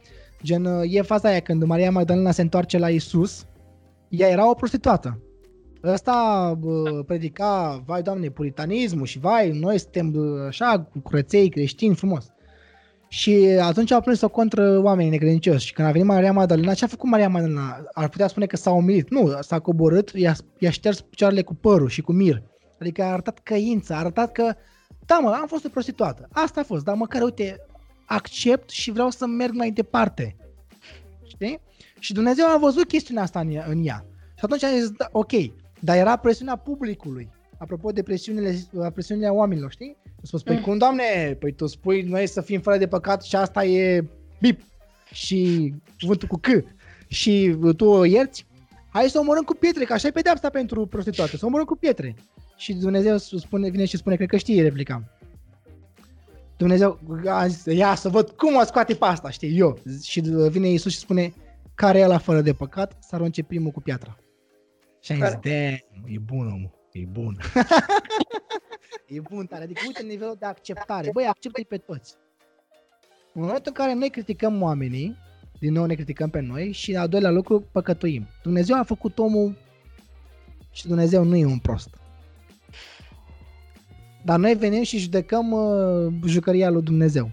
Gen, e faza aia când Maria Magdalena se întoarce la Isus, ea era o prostituată. Ăsta bă, predica, vai doamne, puritanismul și vai, noi suntem așa, cu curăței creștini, frumos. Și atunci au prins-o contra oamenii necredincioși. Și când a venit Maria Magdalena, ce a făcut Maria Magdalena? Ar putea spune că s-a umilit. Nu, s-a coborât, i-a, i-a șters picioarele cu părul și cu mir. Adică a arătat căință, a arătat că, da mă, am fost o prostituată. Asta a fost, dar măcar, uite, accept și vreau să merg mai departe. Știi? Și Dumnezeu a văzut chestiunea asta în ea. În ea. Și atunci a zis, da, ok, dar era presiunea publicului. Apropo de presiunile, presiunile oamenilor, știi? Tu spui, păi mm. cum, doamne, păi tu spui noi să fim fără de păcat și asta e bip și cuvântul cu C și tu o ierți? Hai să omorâm cu pietre, că așa e pedeapsa pentru prostituate, să omorâm cu pietre. Și Dumnezeu spune, vine și spune, cred că știi replica. Dumnezeu a zis, ia să văd cum o scoate pe asta, știi, eu. Și vine Iisus și spune, care e la fără de păcat, să arunce primul cu piatra. Și am zis, e bun omul, e bun. *laughs* e bun tare, adică uite nivelul de acceptare. Băi, acceptă-i pe toți. În momentul în care noi criticăm oamenii, din nou ne criticăm pe noi și al doilea lucru, păcătuim. Dumnezeu a făcut omul și Dumnezeu nu e un prost. Dar noi venim și judecăm uh, jucăria lui Dumnezeu.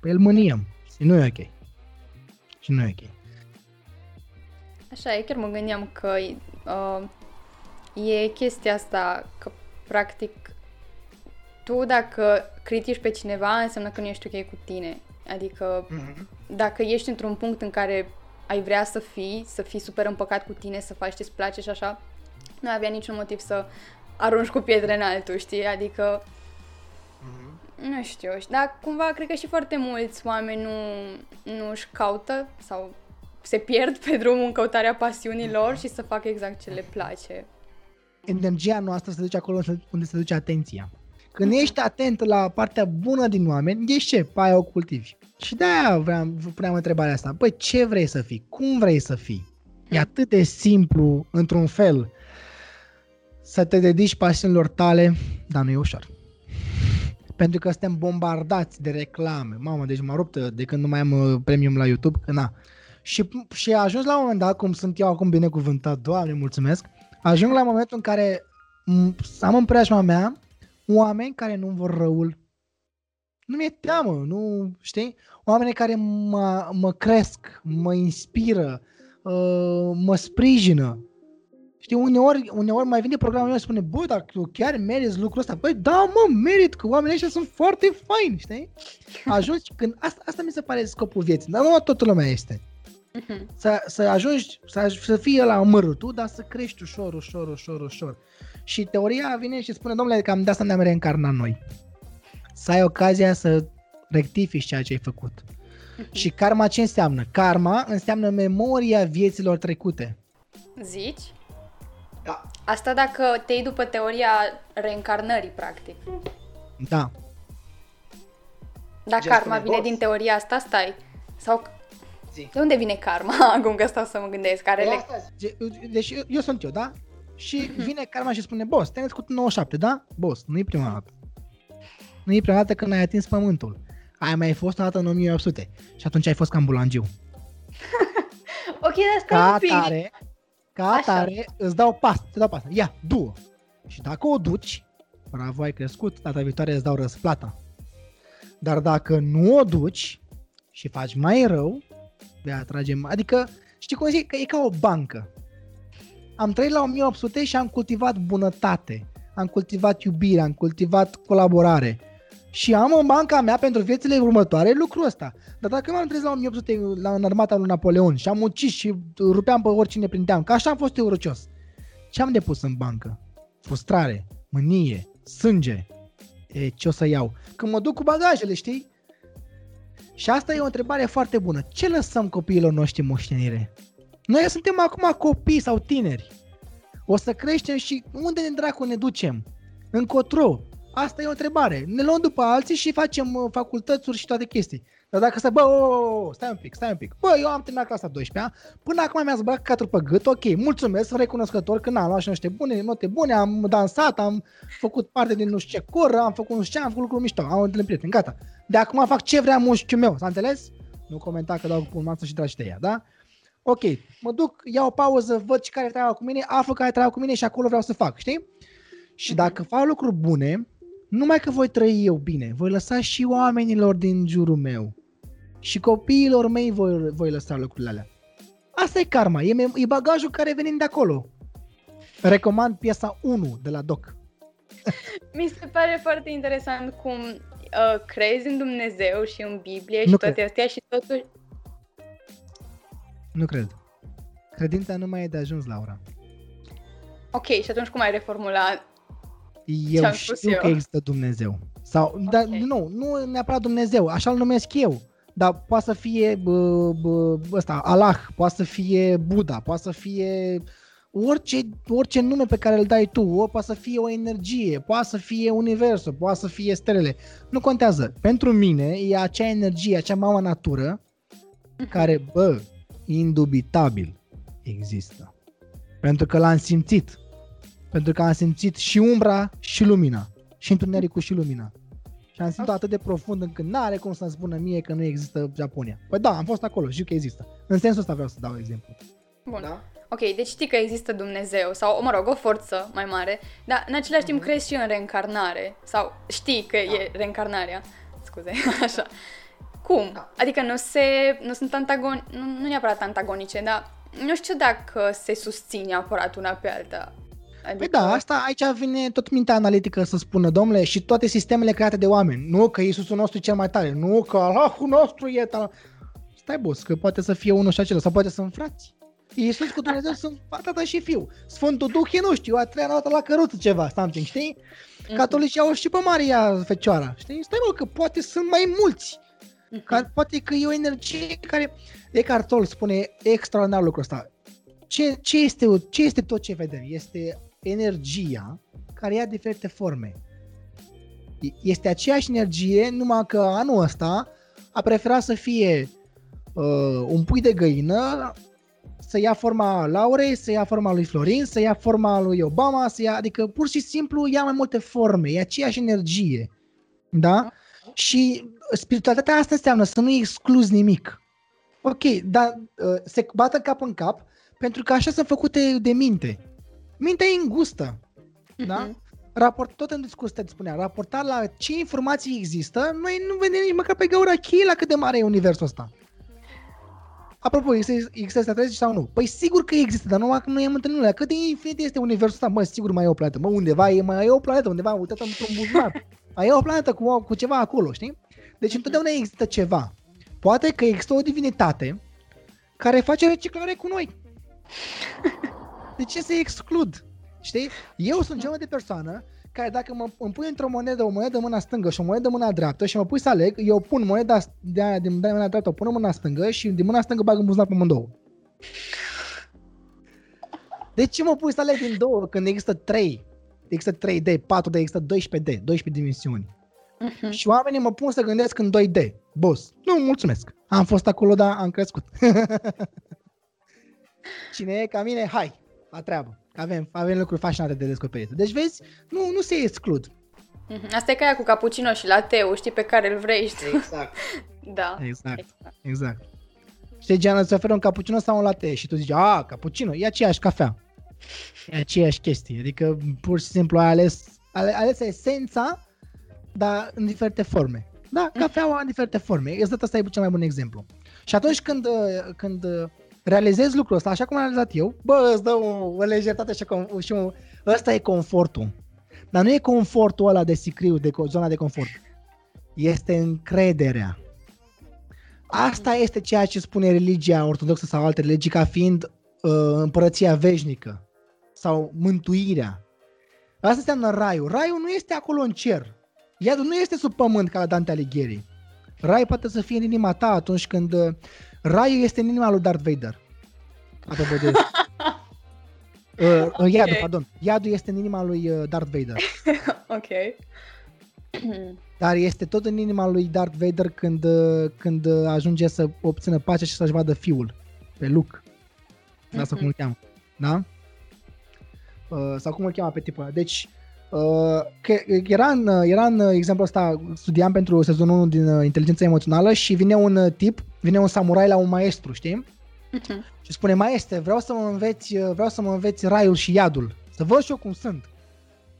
Păi îl mâniem. Și nu e ok. Și nu e ok. Așa e, chiar mă gândeam că uh, e chestia asta că practic tu dacă critici pe cineva înseamnă că nu ești ok cu tine. Adică mm-hmm. dacă ești într-un punct în care ai vrea să fii, să fii super împăcat cu tine, să faci ce-ți place și așa, nu avea niciun motiv să arunci cu pietre în altul, știi? Adică mm-hmm. Nu știu, dar cumva cred că și foarte mulți oameni nu, nu își caută sau se pierd pe drumul în căutarea pasiunilor și să facă exact ce le place. Energia noastră se duce acolo unde se duce atenția. Când ești atent la partea bună din oameni, ești ce? Pe aia o cultivi. Și de-aia vreau, puneam întrebarea asta. Păi ce vrei să fii? Cum vrei să fii? E atât de simplu, într-un fel, să te dedici pasiunilor tale, dar nu e ușor. Pentru că suntem bombardați de reclame. Mamă, deci mă rupt de când nu mai am uh, premium la YouTube, că na. Și, și ajuns la un moment dat, cum sunt eu acum binecuvântat, Doamne, mulțumesc, ajung la momentul în care am în preajma mea oameni care nu vor răul. Nu mi-e teamă, nu știi? Oameni care mă, mă cresc, mă inspiră, uh, mă sprijină. Știi, uneori, uneori mai vine programul meu și spune, bă, dacă tu chiar meriți lucrul ăsta, băi, da, mă, merit, că oamenii ăștia sunt foarte faini, știi? *laughs* Ajungi când, asta, asta mi se pare scopul vieții, dar nu toată lumea este. Uh-huh. Să, să ajungi, să, să fie la mărul tu, dar să crești ușor, ușor, ușor, ușor. Și teoria vine și spune, domnule, cam de asta ne-am reîncarnat noi. Să ai ocazia să rectifici ceea ce ai făcut. Uh-huh. Și karma ce înseamnă? Karma înseamnă memoria vieților trecute. Zici? Da. Asta dacă te iei după teoria reîncarnării, practic. Da. Dar karma vine boss. din teoria asta, stai. Sau Zi. De unde vine karma? *laughs* Acum că stau să mă gândesc. Care le... Deci eu, eu sunt eu, da? Și vine karma și spune, boss, te-ai născut în 97, da? Boss, nu e prima dată. Nu e prima dată când ai atins pământul. Ai mai fost o dată în 1800 și atunci ai fost cam bulangiu. *laughs* ok, dar stai ca un pic. Tare, ca atare, îți dau pas, te dau pas. Ia, du Și dacă o duci, bravo, ai crescut, data viitoare îți dau răsplata. Dar dacă nu o duci și faci mai rău, vei atrage, adică, știi cum zic, că e ca o bancă. Am trăit la 1800 și am cultivat bunătate, am cultivat iubire, am cultivat colaborare. Și am în banca mea pentru viețile următoare lucrul ăsta. Dar dacă m-am trezit la 1800 la, în armata lui Napoleon și am ucis și rupeam pe oricine prindeam, că așa am fost eurocios, ce am depus în bancă? Frustrare, mânie, sânge. E, ce o să iau? Când mă duc cu bagajele, știi? Și asta e o întrebare foarte bună. Ce lăsăm copiilor noștri moștenire? Noi suntem acum copii sau tineri. O să creștem și unde ne dracu ne ducem? Încotro? Asta e o întrebare. Ne luăm după alții și facem uh, facultățuri și toate chestii. Dar dacă să, bă, oh, oh, oh, stai un pic, stai un pic. Bă, eu am terminat clasa 12 până acum mi-a zbărat catru pe gât, ok, mulțumesc, sunt recunoscător că n-am luat și niște bune, note bune, am dansat, am făcut parte din nu știu ce cor, am făcut nu știu ce, am făcut lucruri mișto, am întâlnit prieteni, gata. De acum fac ce vrea mușchiul meu, s-a înțeles? Nu comenta că dau cu masă și dragi ea, da? Ok, mă duc, iau o pauză, văd ce care treaba cu mine, aflu care treaba cu mine și acolo vreau să fac, știi? Și dacă fac lucruri bune, numai că voi trăi eu bine, voi lăsa și oamenilor din jurul meu și copiilor mei voi, voi lăsa lucrurile alea. Asta e karma, e, e bagajul care vine de acolo. Recomand piesa 1 de la Doc. *laughs* Mi se pare foarte interesant cum uh, crezi în Dumnezeu și în Biblie și nu toate cred. astea și totul... Nu cred. Credința nu mai e de ajuns, Laura. Ok, și atunci cum ai reformulat eu știu eu. că există Dumnezeu. Sau, okay. dar nu, nu neapărat Dumnezeu, așa-l numesc eu. Dar poate să fie bă, bă, ăsta, Allah, poate să fie Buddha, poate să fie orice, orice nume pe care îl dai tu, o, poate să fie o energie, poate să fie universul, poate să fie stelele. Nu contează. Pentru mine e acea energie, acea mama natură mhm. care, bă, indubitabil există. Pentru că l-am simțit. Pentru că am simțit și umbra și lumina. Și întunericul și lumina. Și am simțit atât de profund încât nu are cum să-mi spună mie că nu există Japonia. Păi da, am fost acolo, știu că există. În sensul ăsta vreau să dau exemplu. Bun. Da? Ok, deci știi că există Dumnezeu sau, mă rog, o forță mai mare, dar în același timp mhm. crezi și în reîncarnare sau știi că da. e reîncarnarea. Scuze, *laughs* așa. Cum? Da. Adică nu se, nu sunt antagoni, nu, nu neapărat antagonice, dar nu știu dacă se susține neapărat una pe alta. Adică... Păi da, asta aici vine tot mintea analitică să spună, domnule, și toate sistemele create de oameni. Nu că Iisusul nostru e cel mai tare, nu că Allahul nostru e tal... Stai boss, că poate să fie unul și acela, sau poate să frați. Iisus cu Dumnezeu sunt tată și fiu. Sfântul Duh e, nu știu, a treia dată la căruță ceva, something, știi? Mhm. Catolicii au și pe Maria Fecioara, știi? Stai mă, că poate sunt mai mulți. Mhm. Ca, poate că e o energie care... Eckhart Tolle spune extraordinar lucrul ăsta. Ce, ce, este, ce este tot ce vedem? Este energia care ia diferite forme. Este aceeași energie, numai că anul ăsta a preferat să fie uh, un pui de găină, să ia forma Laurei, să ia forma lui Florin, să ia forma lui Obama, să ia, adică pur și simplu ia mai multe forme, e aceeași energie. Da? Și spiritualitatea asta înseamnă să nu excluzi nimic. Ok, dar uh, se bată cap în cap pentru că așa sunt făcute de minte. Mintea e îngustă. Uh-huh. Da? Mhm. Raport, tot în discurs te spunea, raportat la ce informații există, noi nu vedem nici măcar pe gaura cheie la cât de mare e universul ăsta. Apropo, există, există 30 sau nu? Păi sigur că există, dar numai că nu am întâlnit la cât de infinit este universul ăsta, mă, sigur mai e o planetă. Mă, undeva e mai e o planetă, undeva, uite într-un buzunar. *laughs* Mai e o planetă cu, cu ceva acolo, știi? Deci întotdeauna există ceva. Poate că există o divinitate care face reciclare cu noi. *laughs* De ce să exclud? Știi? Eu sunt genul de persoană care dacă mă, îmi pui într-o monedă, o monedă în mâna stângă și o monedă în mâna dreaptă și mă pui să aleg, eu pun moneda de, din mâna dreaptă, o pun în mâna stângă și din mâna stângă bag în buzunar pe amândouă. *laughs* De ce mă pui să aleg din două când există trei? Există 3D, 4D, există 12D, 12 dimensiuni. Uh-huh. Și oamenii mă pun să gândesc în 2D. Boss, nu, mulțumesc. Am fost acolo, dar am crescut. *laughs* Cine e ca mine, hai, la treabă. Avem, avem lucruri fascinante de descoperit. Deci vezi, nu, nu se exclud. Mhm. Asta e ca aia cu cappuccino și lateu, știi, pe care îl vrei, știi? Exact. *laughs* da. Exact, exact. exact. Știi, Giana, îți oferă un cappuccino sau un latte și tu zici, a, cappuccino, e aceeași cafea. E aceeași chestie. Adică, pur și simplu, ai ales, ai ales esența, dar în diferite forme. Da, mhm. cafeaua în diferite forme. Exact asta e cel mai bun exemplu. Și atunci când, când realizezi lucrul ăsta, așa cum am realizat eu, bă, îți dă o, o lejertate și, și un, ăsta e confortul. Dar nu e confortul ăla de sicriu, de zona de confort. Este încrederea. Asta este ceea ce spune religia ortodoxă sau alte religii ca fiind uh, împărăția veșnică sau mântuirea. Asta înseamnă raiul. Raiul nu este acolo în cer. Iadul nu este sub pământ ca la Dante Alighieri. Rai poate să fie în inima ta atunci când uh, Raiul este în inima lui Darth Vader. Apropo de... *laughs* uh, uh, iadul, okay. pardon. Iadul este în inima lui uh, Darth Vader. *laughs* ok. *clears throat* Dar este tot în inima lui Darth Vader când, uh, când uh, ajunge să obțină pace și să-și vadă fiul, pe Luke. Asta mm-hmm. cum îl cheamă. Da? Uh, sau cum îl cheamă pe tipul ăla. Deci, uh, că era, în, era în exemplu ăsta, studiam pentru sezonul 1 din uh, inteligența emoțională și vine un uh, tip vine un samurai la un maestru, știi? Uh-huh. Și spune, maestre, vreau să mă înveți, vreau să mă înveți raiul și iadul, să văd și eu cum sunt.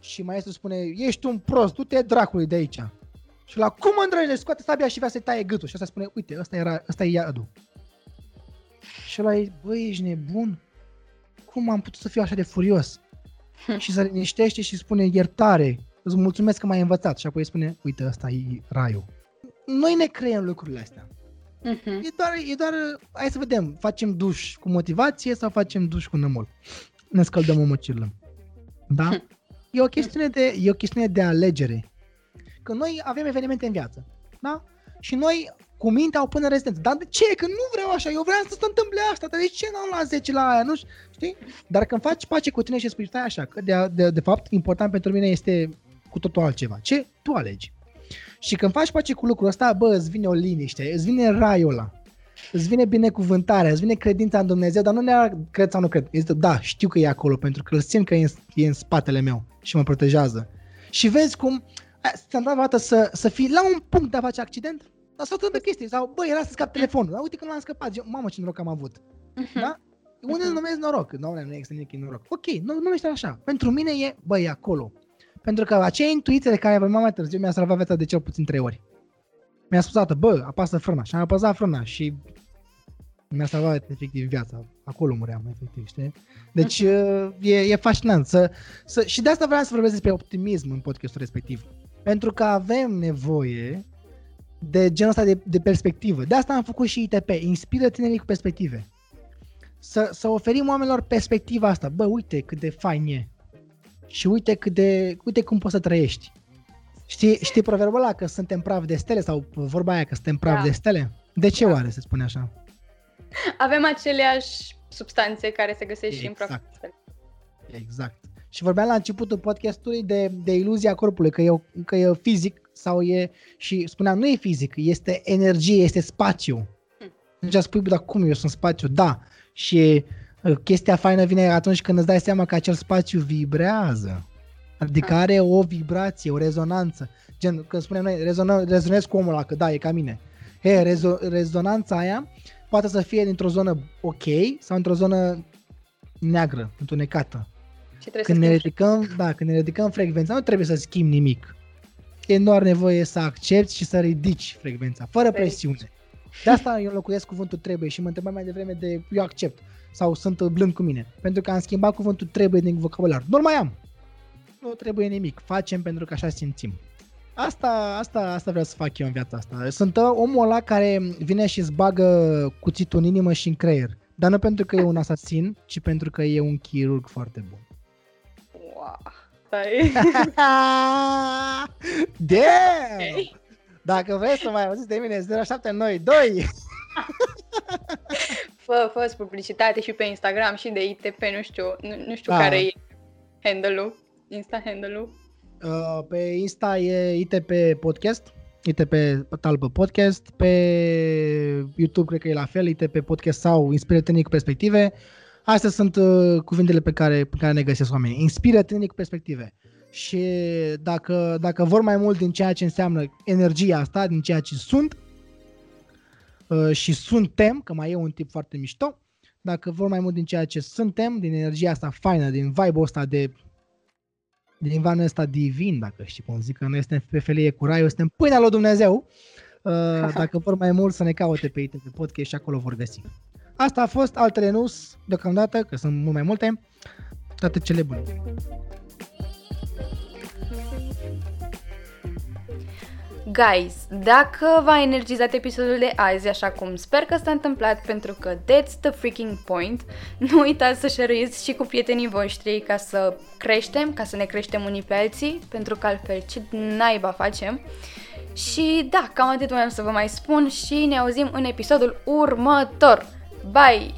Și maestru spune, ești un prost, du-te dracului de aici. Și la cum îndrăgește, scoate sabia și vrea să-i taie gâtul. Și asta spune, uite, ăsta, era, ăsta e iadul. Și ăla e, băi, ești nebun? Cum am putut să fiu așa de furios? Și se liniștește și spune, iertare, îți mulțumesc că m-ai învățat. Și apoi spune, uite, ăsta e raiul. Noi ne creăm lucrurile astea. Uh-huh. E, doar, e doar, hai să vedem, facem duș cu motivație sau facem duș cu nămol? Ne scăldăm o măcilă. Da? Hm. E o chestiune de, e o chestiune de alegere. Că noi avem evenimente în viață. Da? Și noi cu mintea au până rezidență. Dar de ce? Că nu vreau așa, eu vreau să se întâmple asta, dar de ce n-am la 10 la aia, nu știi? Dar când faci pace cu tine și spui, stai așa, că de, de, de fapt important pentru mine este cu totul altceva. Ce? Tu alegi. Și când faci pace cu lucrul ăsta, bă, îți vine o liniște, îți vine raiul ăla. Îți vine binecuvântarea, îți vine credința în Dumnezeu, dar nu ne cred sau nu cred. Este, da, știu că e acolo, pentru că îl simt că e în, e în spatele meu și mă protejează. Și vezi cum ți-a dat să, să fii la un punct de a face accident, dar s-au întâmplat chestii. Sau, băi, era să scap telefonul. Dar uite că l-am scăpat. Eu, mamă, ce noroc am avut. Uh-huh. Da? Unde uh-huh. numesc noroc? Nu, nu există nimic noroc. Ok, nu numește așa. Pentru mine e, băi, acolo. Pentru că acea intuiție de care vorbeam mai târziu mi-a salvat viața de cel puțin trei ori. Mi-a spus dată, bă, apasă frâna și am apăsat frâna și mi-a salvat efectiv viața. Acolo muream, efectiv, știi? Deci uh-huh. e, e fascinant. Să, să, și de asta vreau să vorbesc despre optimism în podcastul respectiv. Pentru că avem nevoie de genul ăsta de, de perspectivă. De asta am făcut și ITP. Inspiră tinerii cu perspective. să, să oferim oamenilor perspectiva asta. Bă, uite cât de fain e. Și uite cât de, uite cum poți să trăiești. Știi, știi proverbul ăla că suntem praf de stele sau vorba aia că suntem praf da. de stele? De ce da. oare se spune așa? Avem aceleași substanțe care se găsesc exact. și în praf de stele. Exact. Și vorbeam la începutul podcastului de, de iluzia corpului, că e, că e fizic sau e... Și spuneam, nu e fizic, este energie, este spațiu. Hmm. Deci spui, dar cum eu sunt spațiu? Da. Și uh, chestia faină vine atunci când îți dai seama că acel spațiu vibrează. Adică ah. are o vibrație, o rezonanță. Gen, când spunem noi, rezonă, rezonez cu omul ăla, că da, e ca mine. He, rezo, rezonanța aia poate să fie dintr-o zonă ok sau într-o zonă neagră, întunecată. Când ne ridicăm, da, când ne ridicăm frecvența, nu trebuie să schimbi nimic. E doar nevoie să accepti și să ridici frecvența, fără presiune. De asta eu locuiesc cuvântul trebuie și mă întrebam mai devreme de eu accept sau sunt blând cu mine. Pentru că am schimbat cuvântul trebuie din vocabular. Nu mai am. Nu trebuie nimic. Facem pentru că așa simțim. Asta, asta, asta vreau să fac eu în viața asta. Sunt omul ăla care vine și îți bagă cuțitul în inimă și în creier. Dar nu pentru că e un asasin, ci pentru că e un chirurg foarte bun. Wow. *laughs* Damn! Okay. Dacă vreți să mai auziți de mine, 0792 Fă, fă publicitate și pe Instagram și de ITP, nu știu, nu, nu știu da. care e handle-ul, Insta handle-ul. Uh, pe Insta e ITP Podcast, ITP Talbă Podcast, pe YouTube cred că e la fel, ITP Podcast sau Inspiră Tânii cu Perspective. Astea sunt uh, cuvintele pe care, pe care ne găsesc oamenii. Inspiră Tânii cu Perspective. Și dacă, dacă vor mai mult din ceea ce înseamnă energia asta, din ceea ce sunt, uh, și suntem, că mai e un tip foarte mișto, dacă vor mai mult din ceea ce suntem, din energia asta faină, din vibe-ul ăsta de din vanul ăsta divin, dacă știi cum zic, că noi suntem pe felie cu raiul, suntem pâinea lui Dumnezeu. Uh, *laughs* dacă vor mai mult să ne caute pe pe podcast și acolo vor găsi. Asta a fost altele news deocamdată, că sunt mult mai multe. Toate cele bune. Guys, dacă v-a energizat episodul de azi, așa cum sper că s-a întâmplat, pentru că that's the freaking point, *laughs* nu uitați să share și cu prietenii voștri ca să creștem, ca să ne creștem unii pe alții, pentru că altfel ce naiba facem. Și da, cam atât mai am să vă mai spun și ne auzim în episodul următor. Bye!